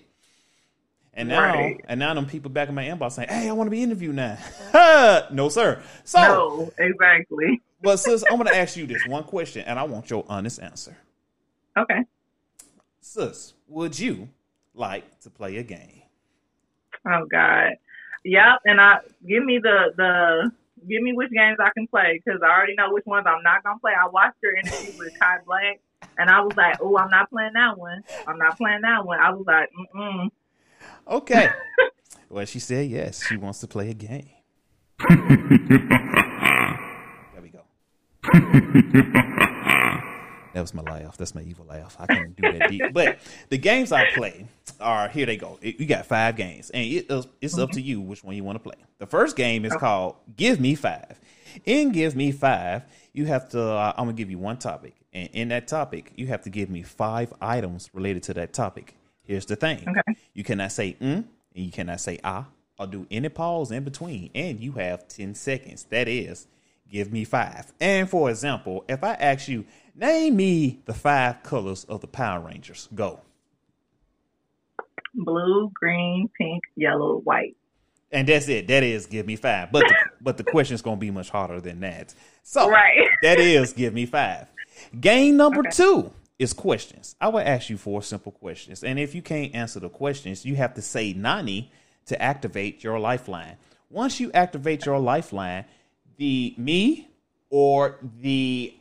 And now, Right. and now them people back in my inbox saying, "Hey, I want to be interviewed now." no, sir. So, No, exactly. but sis, I'm going to ask you this one question, and I want your honest answer. Okay. Sis, would you like to play a game? Oh God. Yep. And I give me the the give me which games I can play because I already know which ones I'm not gonna play. I watched your interview with Kai Black, and I was like, oh, I'm not playing that one. I'm not playing that one. I was like, mm mm. Okay. well, she said yes. She wants to play a game. there we go. that was my laugh. That's my evil laugh. I can't do that deep. But the games I play are here. They go. You got five games, and it, it's up to you which one you want to play. The first game is called Give Me Five. In Give Me Five, you have to. Uh, I'm gonna give you one topic, and in that topic, you have to give me five items related to that topic. Here's the thing: Okay. you cannot say mm, and you cannot say ah, or do any pause in between, and you have ten seconds. That is, give me five. And for example, if I ask you, name me the five colors of the Power Rangers, go. Blue, green, pink, yellow, white. And that's it. That is give me five. But the, but the question is going to be much harder than that. So Right. that is give me five. Game number Okay. two is questions. I will ask you four simple questions, and if you can't answer the questions, you have to say Nani to activate your lifeline. Once you activate your lifeline, the me or the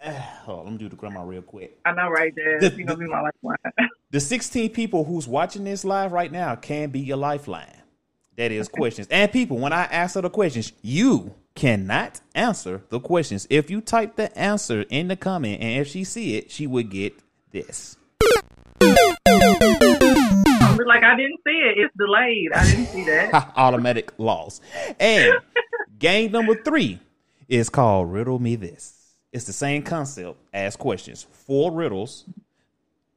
hold on, let me do the grammar real quick. I know, right there. The- gonna be my lifeline. The 16 people who's watching this live right now can be your lifeline. That is questions. And people, when I answer the questions, you cannot answer the questions. If you type the answer in the comment and if she see it, she would get this. Like I didn't see it. It's delayed. I didn't see that. Automatic loss. And game number three is called Riddle Me This. It's the same concept as questions. Four riddles,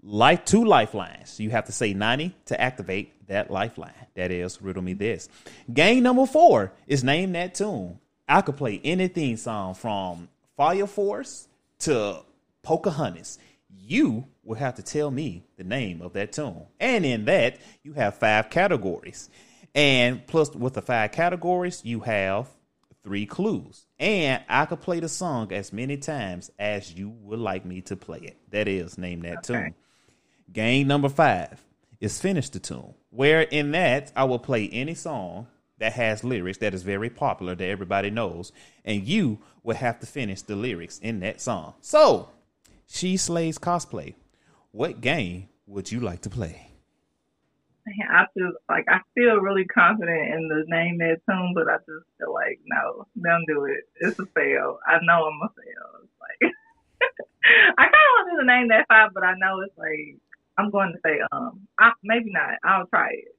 life two lifelines. You have to say Nani to activate that lifeline. That is Riddle Me This. Game number four is Name That Tune. I could play any theme song from Fire Force to Pocahontas. You will have to tell me the name of that tune. And in that, you have five categories. And plus, with the five categories, you have three clues. And I could play the song as many times as you would like me to play it. That is, name that Okay. tune. Game number five is finish the tune. Where in that I will play any song that has lyrics that is very popular that everybody knows, and you will have to finish the lyrics in that song. So, she slays cosplay. What game would you like to play? I feel like I feel really confident in the name that tune, but I just feel like no, don't do it. It's a fail. I know I'm a fail. It's like I kind of want to do the name that five, but I know it's like I'm going to say um, I, maybe not. I'll try it.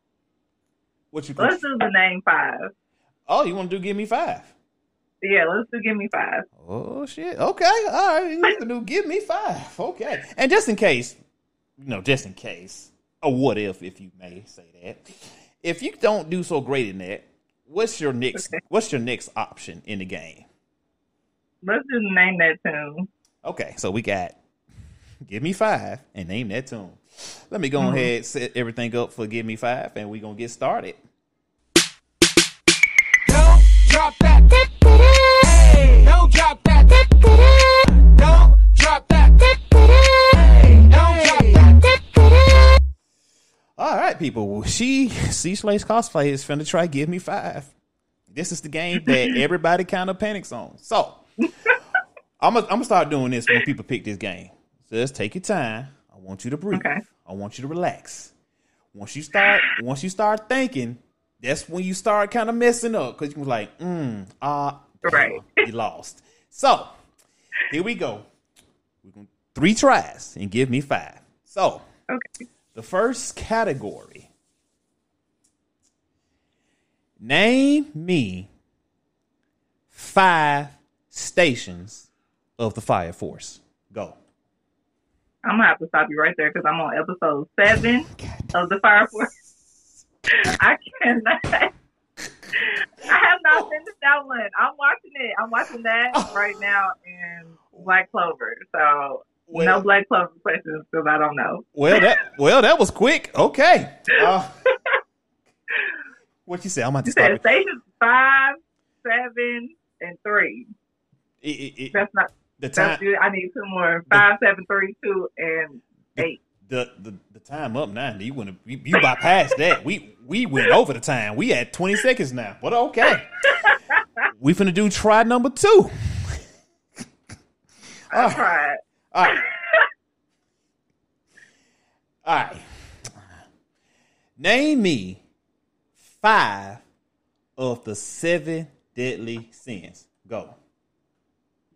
What you? Let's do the name five. Oh, you want to do? Give me five. Yeah, let's do give me five. Oh shit. Okay. All right. You can do give me five. Okay. And just in case, you know, just in case, a what if, if you may say that, if you don't do so great in that, what's your next? Okay. What's your next option in the game? Let's just name that tune. Okay. So we got give me five and name that tune. Let me go Mm-hmm. ahead set everything up for give me five, and we're gonna get started. Don't drop that. People. She C Slays cosplay is finna try give me five. This is the game that everybody kind of panics on. So I'm gonna I'm gonna start doing this when people pick this game. So just take your time. I want you to breathe. Okay. I want you to relax. Once you start, once you start thinking, that's when you start kind of messing up because you was like, mm, ah, Right. you lost. So here we go. We're gonna three tries and give me five. So Okay. The first category. Name me five stations of the Fire Force. Go. I'm gonna have to stop you right there because I'm on episode seven of the Fire Force. I cannot. I have not finished that one. I'm watching it. I'm watching that right now in Black Clover. So Well- no Black Clover questions because I don't know. Well, that well that was quick. Okay. Uh, what you say? I'm about to You stop. stations five, seven, and three. It- it- it- That's not. the time. I need two more. Five, seven, three, two, and eight. the, the the time up now. You went you, you bypassed that. We we went over the time. We at 20 seconds now. But okay. we finna do try number two. I tried. All right. All right. Name me five of the seven deadly sins. Go.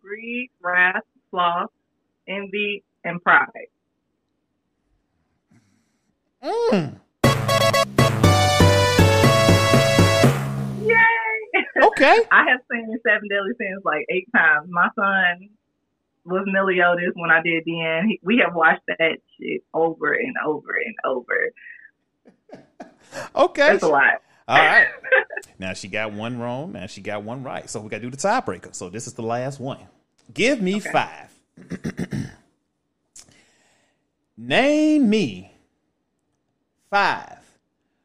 Greed, wrath, sloth, envy, and pride. Mm. Yay! Okay. I have seen Seven Deadly Sins like eight times. My son was Meliodas when I did the end. We have watched that shit over and over and over. Okay. That's a lot. All right. Now she got one wrong. Now she got one right. So we got to do the tiebreaker. So this is the last one. Give me five. Name me five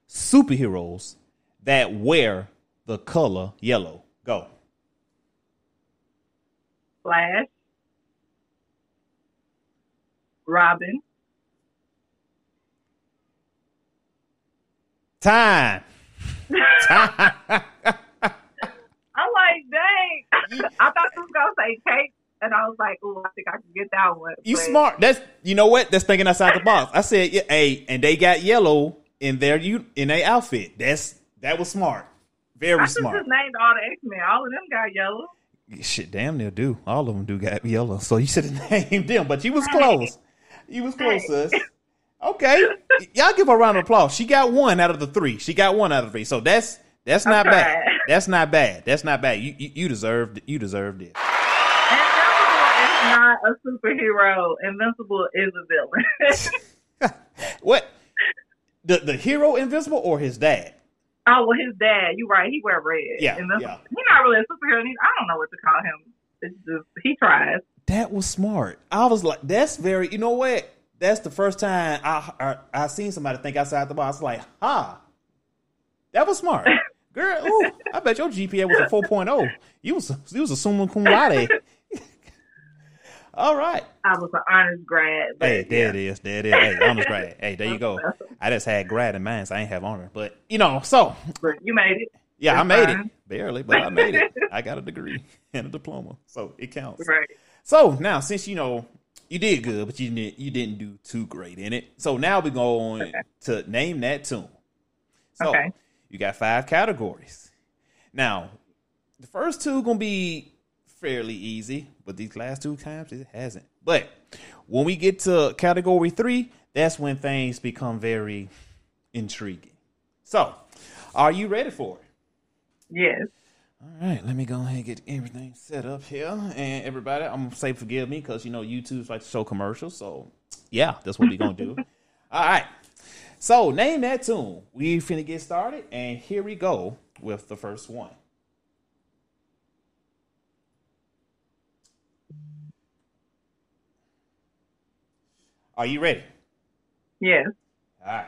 superheroes that wear the color yellow. Go. Flash, Robin, Time. Time. I'm like, dang. I thought you was gonna say cake, and I was like, oh, I think I can get that one. You But smart. That's you know what? That's thinking outside the box. I said, yeah, hey, and they got yellow in their you in their outfit. That's that was smart. Very I smart. just named all the X Men. All of them got yellow. Shit, damn near do. All of them do got yellow. So you should have named them, but you was close. You was close, sis. Okay, y'all give her a round of applause. She got one out of the three. She got one out of three. So that's that's not bad. That's not bad. That's not bad. You you, you deserved you deserved it. Invincible is not a superhero. Invincible is a villain. What the the hero invincible or his dad? oh well, his dad. You're right. He wear red. Yeah, yeah. He's not really a superhero. He- I don't know what to call him. It's just he tries. That was smart. I was like, that's very. You know what? That's the first time I I, I seen somebody think outside the box. Like, ha, That was smart. Girl, ooh, I bet your GPA was a 4.0. You was you was a summa cum laude. All right. I was an honors grad. Hey, there it is. There it is. Hey, honors grad. Hey, there you go. I just had grad in mind, so I ain't have honor. But you know, so But you made it. yeah, I made fine. it barely, but I made it. I got a degree and a diploma, so it counts. Right. So now, since you know you did good, but you didn't you didn't do too great in it. So now we go on to name that tune. So Okay. you got five categories. Now, the first two gonna be fairly easy, but these last two times it hasn't. But when we get to category three, that's when things become very intriguing. So, are you ready for it? Yes. All right, let me go ahead and get everything set up here. And everybody, I'm gonna say forgive me because you know YouTube's like to show commercials. So yeah, that's what we gonna do. All right. So name that tune. We finna get started, and here we go with the first one. Are you ready? Yes. All right.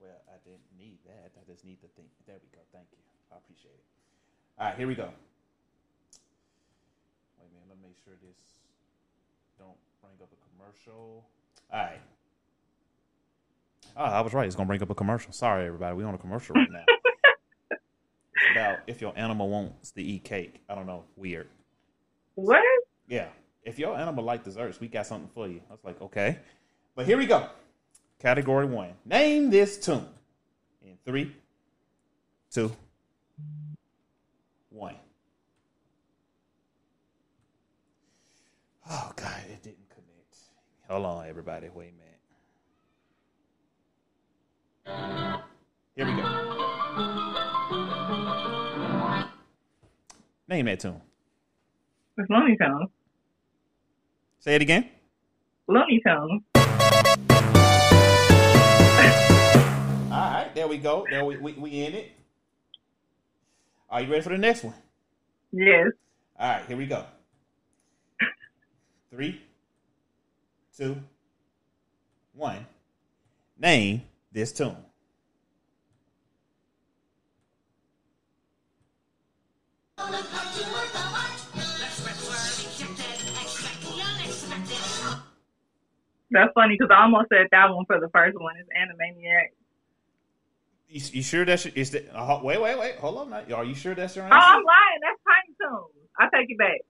Well, I didn't need that. I just need the thing. There we go. Thank you. I appreciate it. All right, here we go. Wait a minute. Let me make sure this don't bring up a commercial. All right. Oh, I was right. It's gonna bring up a commercial. Sorry, everybody. We on a commercial right now. it's about if your animal wants to eat cake. I don't know. Weird. What? Yeah. If your animal like desserts, we got something for you. I was like, okay. But here we go. Category one. Name this tune. In three, two, one. Oh God, it didn't connect. Hold on, everybody. Wait a minute. Here we go. Name that tune. It's Looney Tunes. Say it again. Looney Tunes. All right, there we go. There we, we we in it. Are you ready for the next one? Yes. All right, here we go. Three, two, one. Name this tune. That's funny because I almost said that one for the first one. It's Animaniac. You, you sure that's your, is that? Uh, wait, wait, wait. Hold on. Now. Are you sure that's your Oh, answer? I'm lying. That's Tiny Toons. I take it back.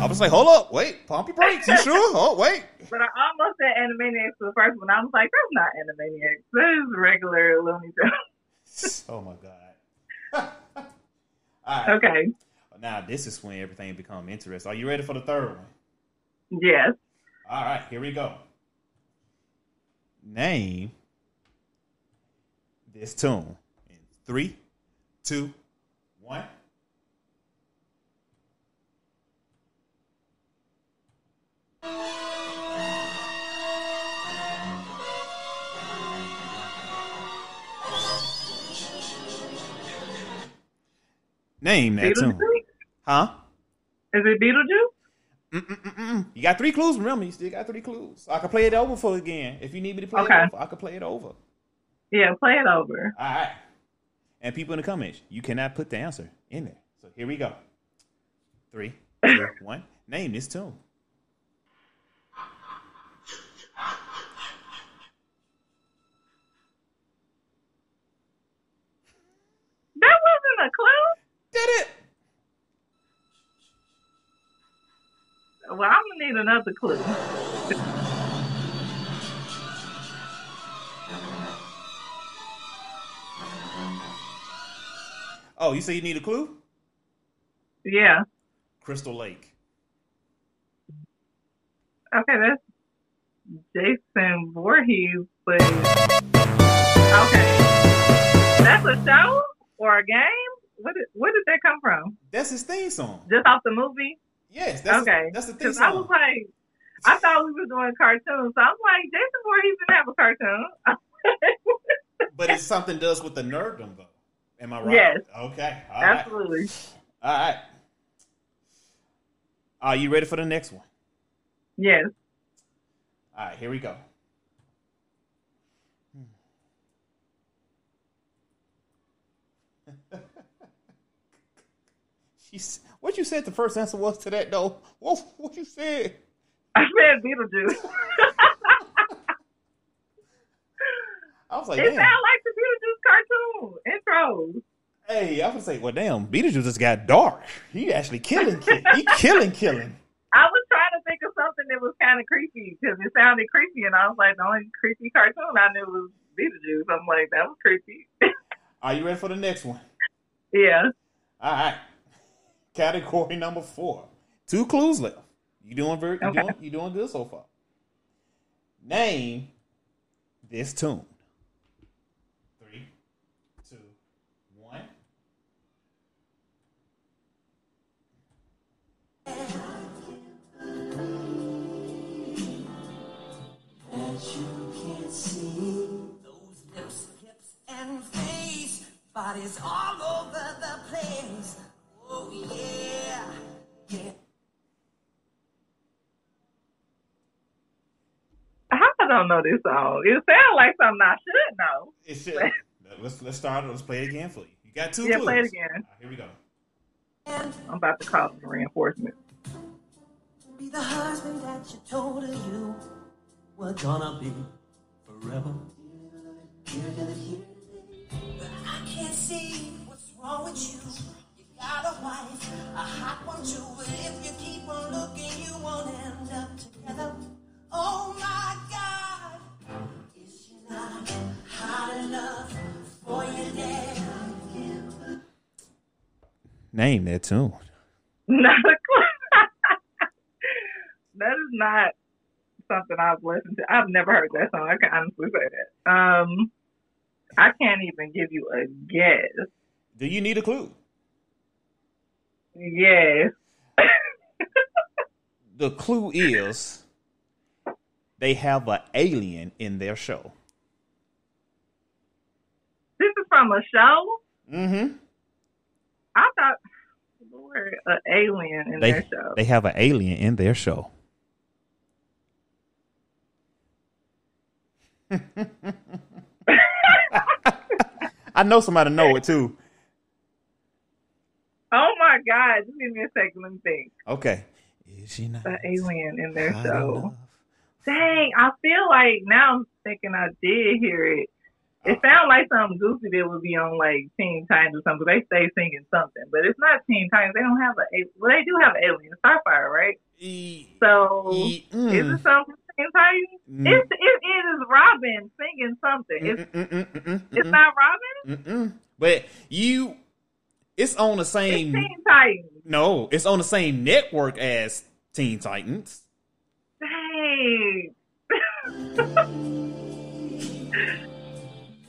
I was like, hold up, wait, pump your brakes. You sure? Oh, wait. but I almost said Animaniacs for the first one. I was like, that's not Animaniacs. This is regular Looney Tunes. Oh my god. All right. Okay. Now this is when everything become interesting. Are you ready for the third one? Yes. All right, here we go. Name this tune in three, two, one. Name that tune. Huh? Is it Beetlejuice? Mm-mm-mm-mm. You got three clues. Remember, you still got three clues. I can play it over for again. If you need me to play Okay. it over, I can play it over. Yeah, play it over. All right. And people in the comments, you cannot put the answer in there. So here we go. Three, two, one. Name this tune. That wasn't a clue. Did it? Well, I'm gonna need another clue. Oh, you say you need a clue? Yeah. Crystal Lake. Okay, that's Jason Voorhees, but okay, that's a show or a game. What did, where did that come from? That's his theme song. Just off the movie? Yes, that's okay, that's the because I was like, I thought we were doing cartoons, so I'm like, Jason Voorhees didn't have a cartoon. But it's something does with the nerddom though. Am I right? Yes. Okay. All right. Absolutely. All right. Are you ready for the next one? Yes. All right, here we go. She's, what you said the first answer was to that though? What what you said? I said Beetlejuice. I was like, it sounds like the Beetlejuice cartoon intro. Hey, I was like, well, damn, Beetlejuice just got dark. He actually killing, ki- he killing, killing. I was trying to think of something that was kind of creepy because it sounded creepy, and I was like, the only creepy cartoon I knew was Beetlejuice. I'm like, that was creepy. Are you ready for the next one? yeah. All right. Category number four. Two clues left. You doing very you Okay. doing you doing good so far. Name this tune. Three, two, one. As you can see, those lips, hips, and face, bodies all over the place. Yeah, yeah. I don't know this song. It sounds like something I should know. It should. let's let's start. It. Let's play it again for you. You got two Yeah, clues. play it again. All right, here we go. I'm about to call some reinforcement. Be the husband that you told her you were gonna be forever. But I can't see what's wrong with you. You got a wife, a hot one too. But if you keep on looking, you won't end up together. Oh my God, is she not hot enough for you now? Name that tune. Not a clue. that is not something I've listened to. I've never heard that song. I can honestly say that. Um, I can't even give you a guess. Do you need a clue? Yes. The clue is they have an alien in their show. This is from a show. Mm-hmm. I thought, Lord, an alien in They their show. they have an alien in their show. I know somebody know it too. Oh my God! Just give me a second. Let me think. Okay. Is she not An alien in their hot show. enough? Dang, I feel like now I'm thinking I did hear it. It sounds like something goofy that would be on like Teen Titans or something. They stay singing something, but it's not Teen Titans. They don't have a well, they do have an alien, Starfire, right? E- So e- is mm. it something from Teen Titans? Mm. It's it is Robin singing something. It's Mm, mm, mm, mm, it's mm, not Robin. mm, mm. But you, it's on the It's same. Teen Titans. No, it's on the same network as Teen Titans. Dang.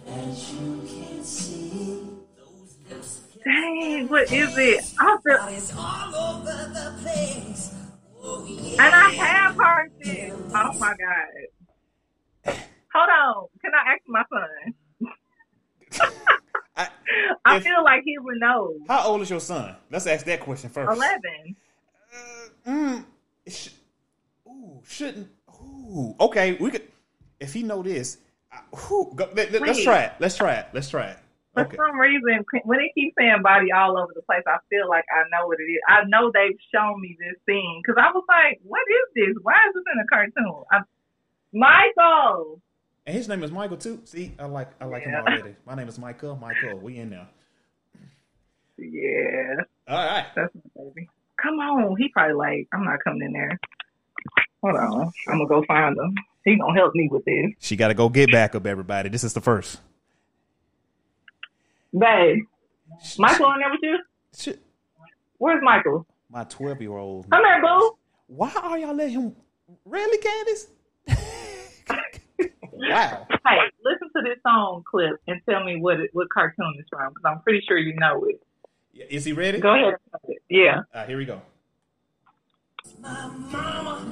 As you can see, those lips, Dang, what is it? I feel, bodies all over the place. Oh and I have heard this. Oh my god. Hold on. Can I ask my son? I, I If- feel like he would know. how old is your son? Let's ask that question first. Eleven. Uh, mm, sh- ooh, shouldn't. Ooh, okay. We could. If he know this, uh, go, let, us try it. Let's try it. Let's try it. For Okay. some reason, when they keep saying body all over the place, I feel like I know what it is. I know they've shown me this scene because I was like, "What is this? Why is this in a cartoon?" I'm, Michael. And his name is Michael too. See, I like I like Yeah. him already. My name is Michael. Michael, we in there. Yeah, All right. that's my baby. Come on, he probably like, I'm not coming in there. Hold on, I'm gonna go find him. He gonna help me with this, She got to go get back up, everybody. This is the first. babe. Michael in there with you? Shit. Where's Michael? My twelve year old. Come here, boo. Why are y'all letting him? Really, Candace? Wow. Hey, listen to this song clip and tell me what it, what cartoon it's from because I'm pretty sure you know it. Is he ready? Go ahead. and play it. Yeah. All right, here we go. My mama.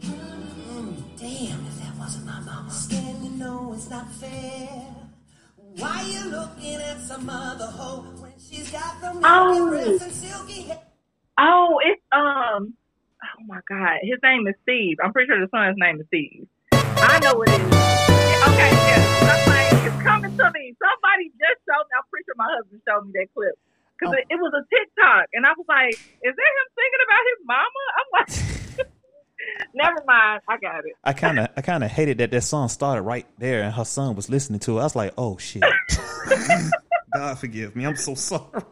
Mm, damn, if that wasn't my mama. Stan, you know it's not fair. Why you looking at some other hoe when she's got the Oh. milky breasts and silky hair? Oh, it's um. oh my god, his name is Steve. I'm pretty sure the son's name is Steve. I know what it is. Okay, yeah. I'm like, it's coming to me. Somebody just showed me. I'm pretty sure my husband showed me that clip because Oh. it, it was a TikTok, and I was like, is that him thinking about his mama? I'm like, never mind. I got it. I kind of I kind of hated that that song started right there and her son was listening to it. I was like, oh shit. God forgive me. I'm so sorry.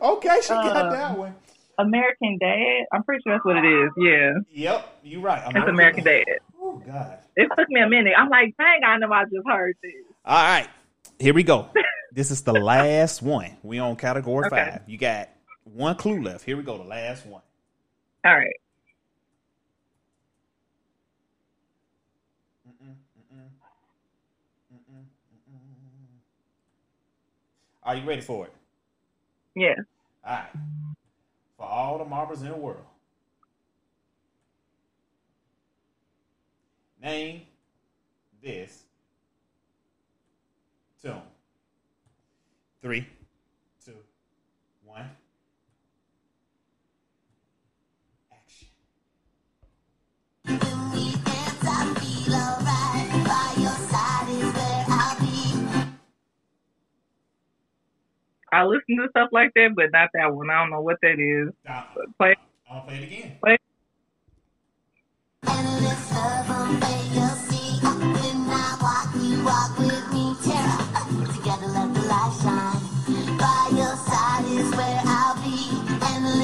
okay, she got Uh, that one. American Dad. I'm pretty sure that's what it is. Yeah, Yep, you're right. it's American Dad. Oh God. It took me a minute. I'm like, dang, I know I just heard this. All right, here we go. this is the last one. We on category Okay. five. You got one clue left. Here we go. The last one. All right. Are you ready for it? Yeah. All right. For all the marbles in the world. Name this tune. Three, two, one. Action. I listen to stuff like that, but not that one. I don't know what that is. Now, Play. I'll play it again. Play.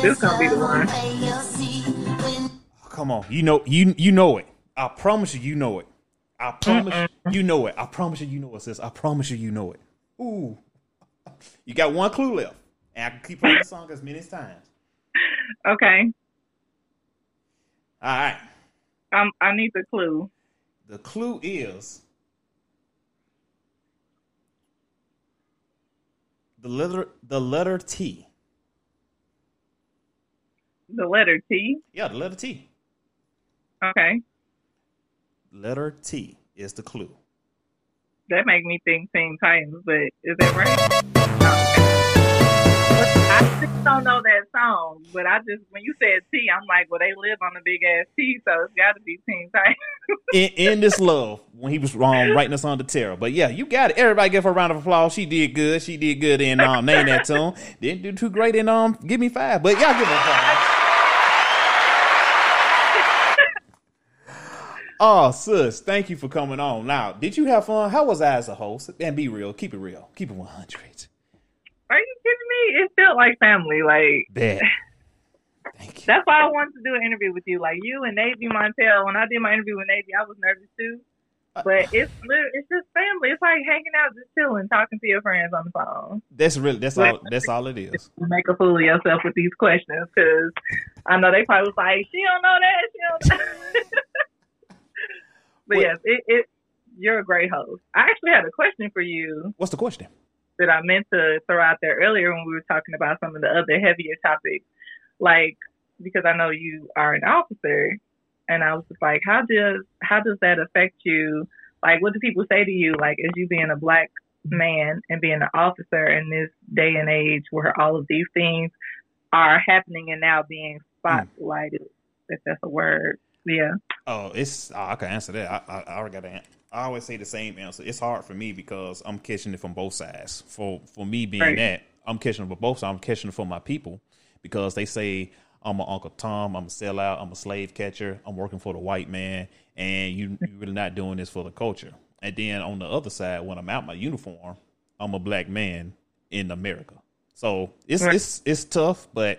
This gonna be the one. Oh, come on, you know you you know it. I promise you, you know it. I promise you know it. I promise you, you know it, sis. I promise you, you know it. Ooh, you got one clue left, and I can keep playing the song as many times. Okay. All right. Um, I need the clue. The clue is the letter the letter T. The letter T. Yeah, the letter T. Okay. Letter T is the clue. That make me think Teen Titans, but is that right? Just don't know that song, but I just when you said T, I'm like, well, they live on a big ass T, so it's got to be Teen Titans. in, in this love when he was um, writing us on the Terror. But yeah, you got it. Everybody give her a round of applause. She did good. She did good in um, name that tune. Didn't do too great in um give me five, but y'all give her applause. Oh, sis, thank you for coming on. Now, did you have fun? How was I as a host? And be real. Keep it real. Keep it 100. Are you kidding me? It felt like family. Like Bet. Thank you. that's why I wanted to do an interview with you. Like you and Navy Montel. When I did my interview with Navy, I was nervous too. Uh, but it's it's just family. It's like hanging out, just chilling, talking to your friends on the phone. That's really that's all that's all it is. Make a fool of yourself with these questions because I know they probably was like, she don't know that, she don't. Know. but What- yes, it, it you're a great host. I actually had a question for you What's the question? That I meant to throw out there earlier when we were talking about some of the other heavier topics, like because I know you are an officer, and I was just like, how does how does that affect you? Like, what do people say to you? Like, as you being a black man and being an officer in this day and age where all of these things are happening and now being spotlighted, if that's a word. Yeah. Oh, it's oh, I can answer that. I, I, I already got an I always say the same answer. It's hard for me because I'm catching it from both sides. For for me being Right. that, I'm catching it from both sides. I'm catching it from my people because they say I'm an Uncle Tom, I'm a sellout, I'm a slave catcher, I'm working for the white man, and you you're really not doing this for the culture. And then on the other side, when I'm out my uniform, I'm a black man in America. So it's Right. it's it's tough, but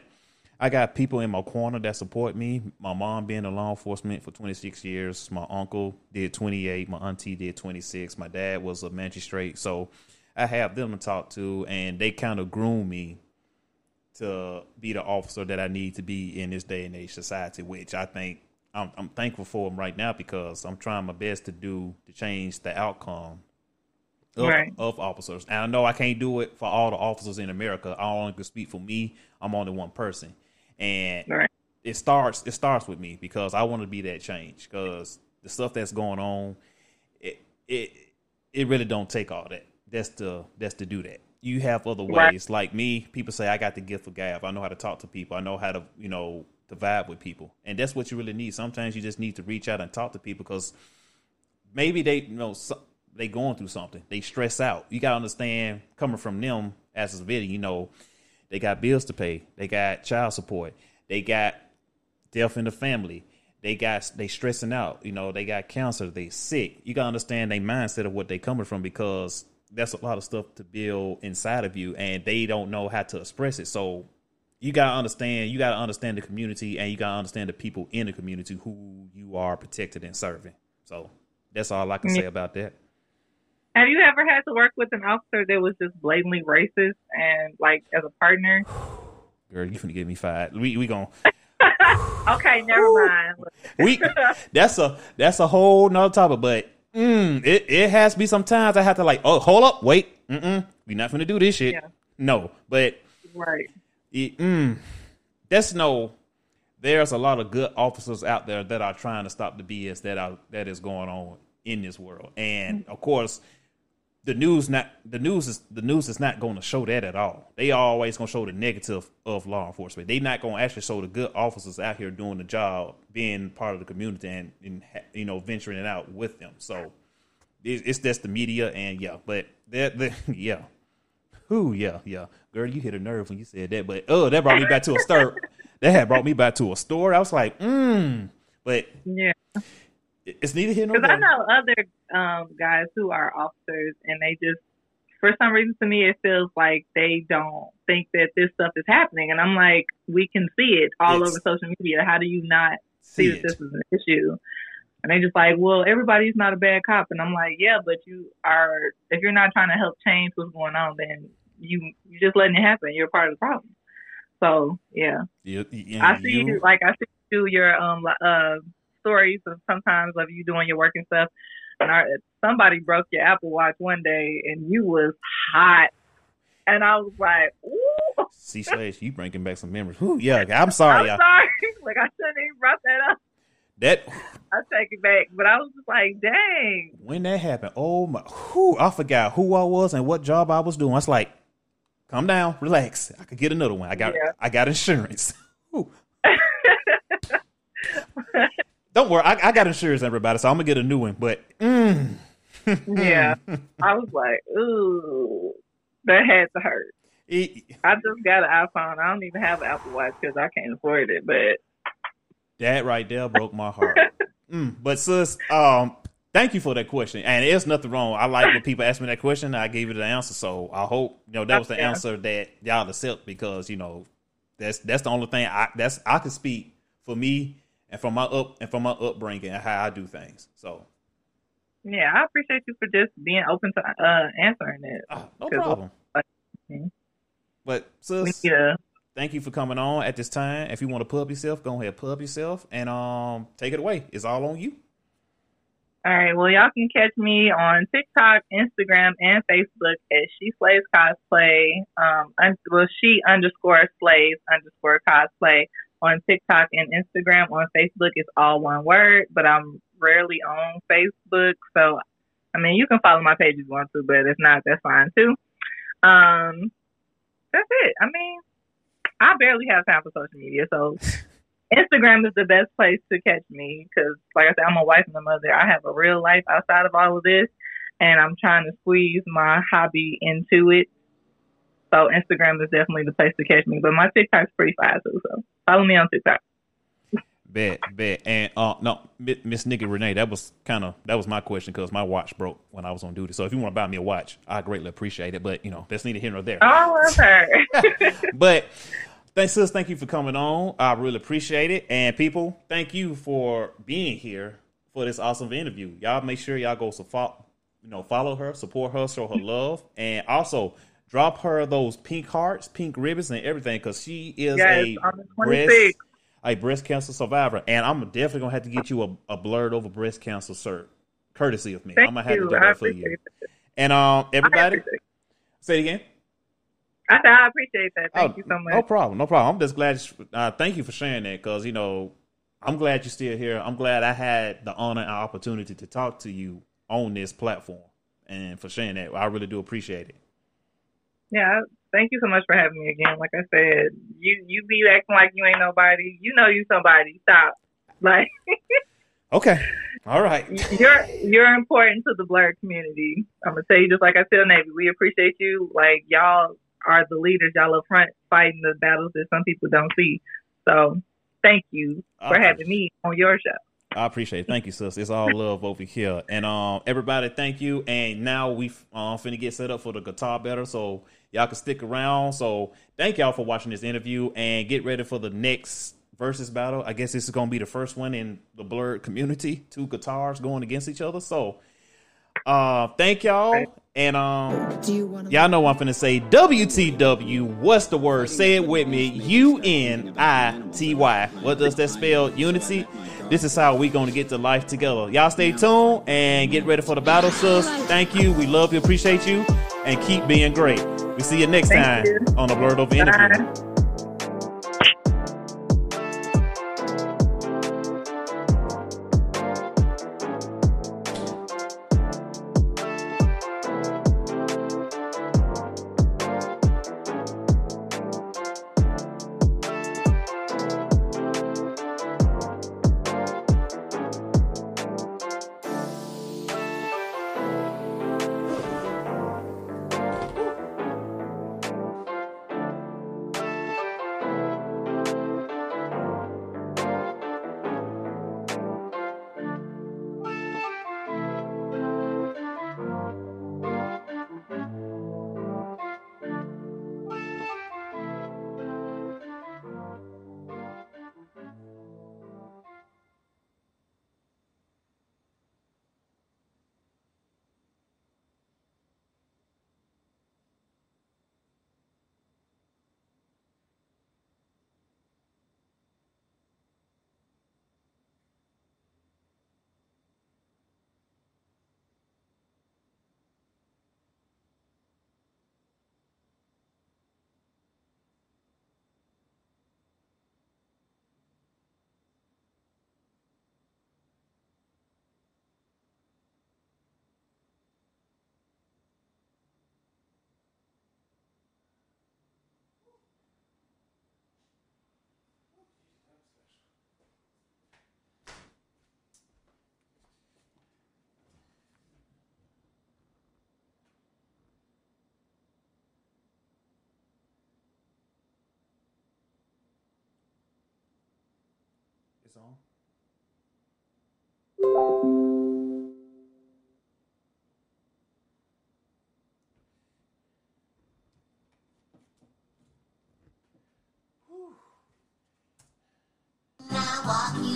I got people in my corner that support me. My mom being in law enforcement for 26 years. My uncle did 28. My auntie did 26. My dad was a magistrate. So I have them to talk to, and they kind of groom me to be the officer that I need to be in this day and age society, which I think I'm, I'm thankful for them right now because I'm trying my best to do to change the outcome of, Right. of officers. And I know I can't do it for all the officers in America. I only can speak for me. I'm only one person, and Right. it starts. It starts with me because I want to be that change. Because the stuff that's going on, it it it really don't take all that. That's to that's to do that. You have other Right. ways. Like me, people say I got the gift of gab. I know how to talk to people. I know how to you know to vibe with people, and that's what you really need. Sometimes you just need to reach out and talk to people because maybe they you know so- they going through something. They stress out. You gotta understand coming from them as a video. You know, they got bills to pay. They got child support. They got death in the family. They got they stressing out. You know, they got cancer. They sick. You gotta understand their mindset of what they coming from because that's a lot of stuff to build inside of you, and they don't know how to express it. So you gotta understand. You gotta understand the community, and you gotta understand the people in the community who you are protected and serving. So that's all I can mm. say about that. Have you ever had to work with an officer that was just blatantly racist and like as a partner? Girl, you finna get me fired. We we gon' Okay, never mind. we that's a that's a whole nother topic, but mm, it it has to be sometimes I have to like, oh, hold up, wait, mm we not gonna do this shit. Yeah. No, but right. it, mm, that's no. There's a lot of good officers out there that are trying to stop the BS that are that is going on in this world, and of course, the news not the news is the news is not going to show that at all. They always going to show the negative of law enforcement. They not going to actually show the good officers out here doing the job, being part of the community, and, and you know venturing it out with them. So it, it's just the media, and yeah, but that the yeah. Who, yeah, yeah. Girl, you hit a nerve when you said that, but oh, that brought me back to a store. that had brought me back to a store. I was like, mm. But Yeah. it's neither here nor Because I there. know other um, guys who are officers, and they just, for some reason, to me, it feels like they don't think that this stuff is happening. And I'm like, we can see it all Yes. over social media. How do you not See that it. this is an issue? And they just like, well, everybody's not a bad cop. And I'm like, yeah, but you are. If you're not trying to help change what's going on, then you you're just letting it happen. You're part of the problem. So yeah. You- I see you like I see you do your um uh stories of sometimes of you doing your work and stuff. And I, somebody broke your Apple Watch one day and you was hot, and I was like, "Ooh, See, Slash, you bringing back some memories. Whew, yeah, I'm sorry, I'm y'all. sorry." like I shouldn't even brought that up. That I take it back, but I was just like, "Dang." when that happened, oh my, whew, I forgot who I was and what job I was doing. I was like, calm down, relax. I could get another one. I got, Yeah. I got insurance. Don't worry, I, I got insurance, everybody. So I'm gonna get a new one. But mm, yeah, I was like, "Ooh, that had to hurt." it, I just got an iPhone. I don't even have an Apple Watch because I can't afford it. But that right there broke my heart. Mm, but sis, um, thank you for that question. And there's nothing wrong. I like when people ask me that question. I gave you the answer. So I hope you know that was the Yeah. answer that y'all accept because you know that's that's the only thing I that's I can speak for me and from my up and from my upbringing and how I do things. So yeah, I appreciate you for just being open to uh answering it. ah, no problem. Mhm. But sis, thank you for coming on at this time. If you want to pub yourself, go ahead pub yourself and um take it away. It's all on you. All right. Well, y'all can catch me on TikTok, Instagram, and Facebook at She Slays Cosplay. Um, un- well, she underscore slays underscore cosplay on TikTok and Instagram. On Facebook, it's all one word, but I'm rarely on Facebook. So, I mean, you can follow my page if you want to, but if not, that's fine too. Um, that's it. I mean, I barely have time for social media, so Instagram is the best place to catch me because, like I said, I'm a wife and a mother. I have a real life outside of all of this, and I'm trying to squeeze my hobby into it. So Instagram is definitely the place to catch me. But my TikTok's pretty fast too, so follow me on TikTok. Bet, bet, and uh, no, Miss Nikki Renee, that was kind of that was my question because my watch broke when I was on duty. So if you want to buy me a watch, I greatly appreciate it. But you know, that's neither here nor there. Oh, okay. but thanks, sis. Thank you for coming on. I really appreciate it. And people, thank you for being here for this awesome interview. Y'all make sure y'all go so fo- you know, follow her, support her, show her love, and also drop her those pink hearts, pink ribbons, and everything because she is Yes, a breast a breast cancer survivor, and I'm definitely gonna have to get you a, a Blerdover breast cancer cert, courtey of me. Thank I'm gonna have you. to do that for you. it. And um, everybody, say it again. I I appreciate that. Thank Oh, you so much. No problem, no problem. I'm just glad. Uh, thank you for sharing that because you know I'm glad you're still here. I'm glad I had the honor and opportunity to talk to you on this platform and for sharing that. I really do appreciate it. Yeah, Thank you so much for having me again. Like I said, you you be acting like you ain't nobody. You know you somebody. Stop. Like Okay. All right. you're you're important to the Blerd community. I'm gonna tell you just like I said, Navy. We appreciate you. Like y'all are the leaders. Y'all up front fighting the battles that some people don't see. So thank you for Okay. having me on your show. I appreciate it. Thank you, sis. It's all love over here. And um, everybody, thank you. And now we um finna get set up for the guitar battle, so y'all can stick around. So thank y'all for watching this interview and get ready for the next versus battle. I guess this is gonna be the first one in the Blerd community. Two guitars going against each other. So uh thank y'all. And um Do you want to? Y'all know I'm finna say WTW. What's the word? Say it with me. U N I T Y. What does that spell? Unity. This is how we gonna get to life together. Y'all stay tuned and get ready for the battle, sis. Thank you. We love you, appreciate you, and keep being great. We see you next Thank time you. on the Blerdover interview. On. Now walk you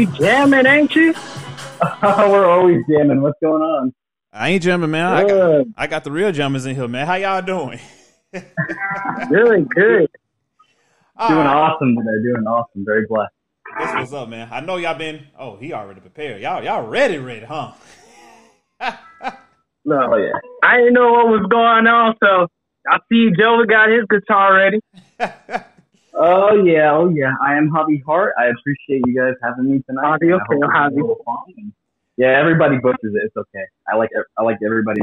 You jamming, ain't you? We're always jamming. What's going on? I ain't jamming, man. I got, I got the real jumpers in here, man. How y'all doing? Good, good. Doing awesome today. Doing awesome. Very blessed. That's what's up, man. I know y'all been. Oh, he already prepared. Y'all, y'all ready, ready, huh? No, yeah. I didn't know what was going on, so I see Joe got his guitar ready. Oh yeah. Oh yeah. I am Hobby Hart. I appreciate you guys having me tonight. Hobby, okay, Hobby. a little fun. Yeah, everybody butchers it. It's okay. I like I like everybody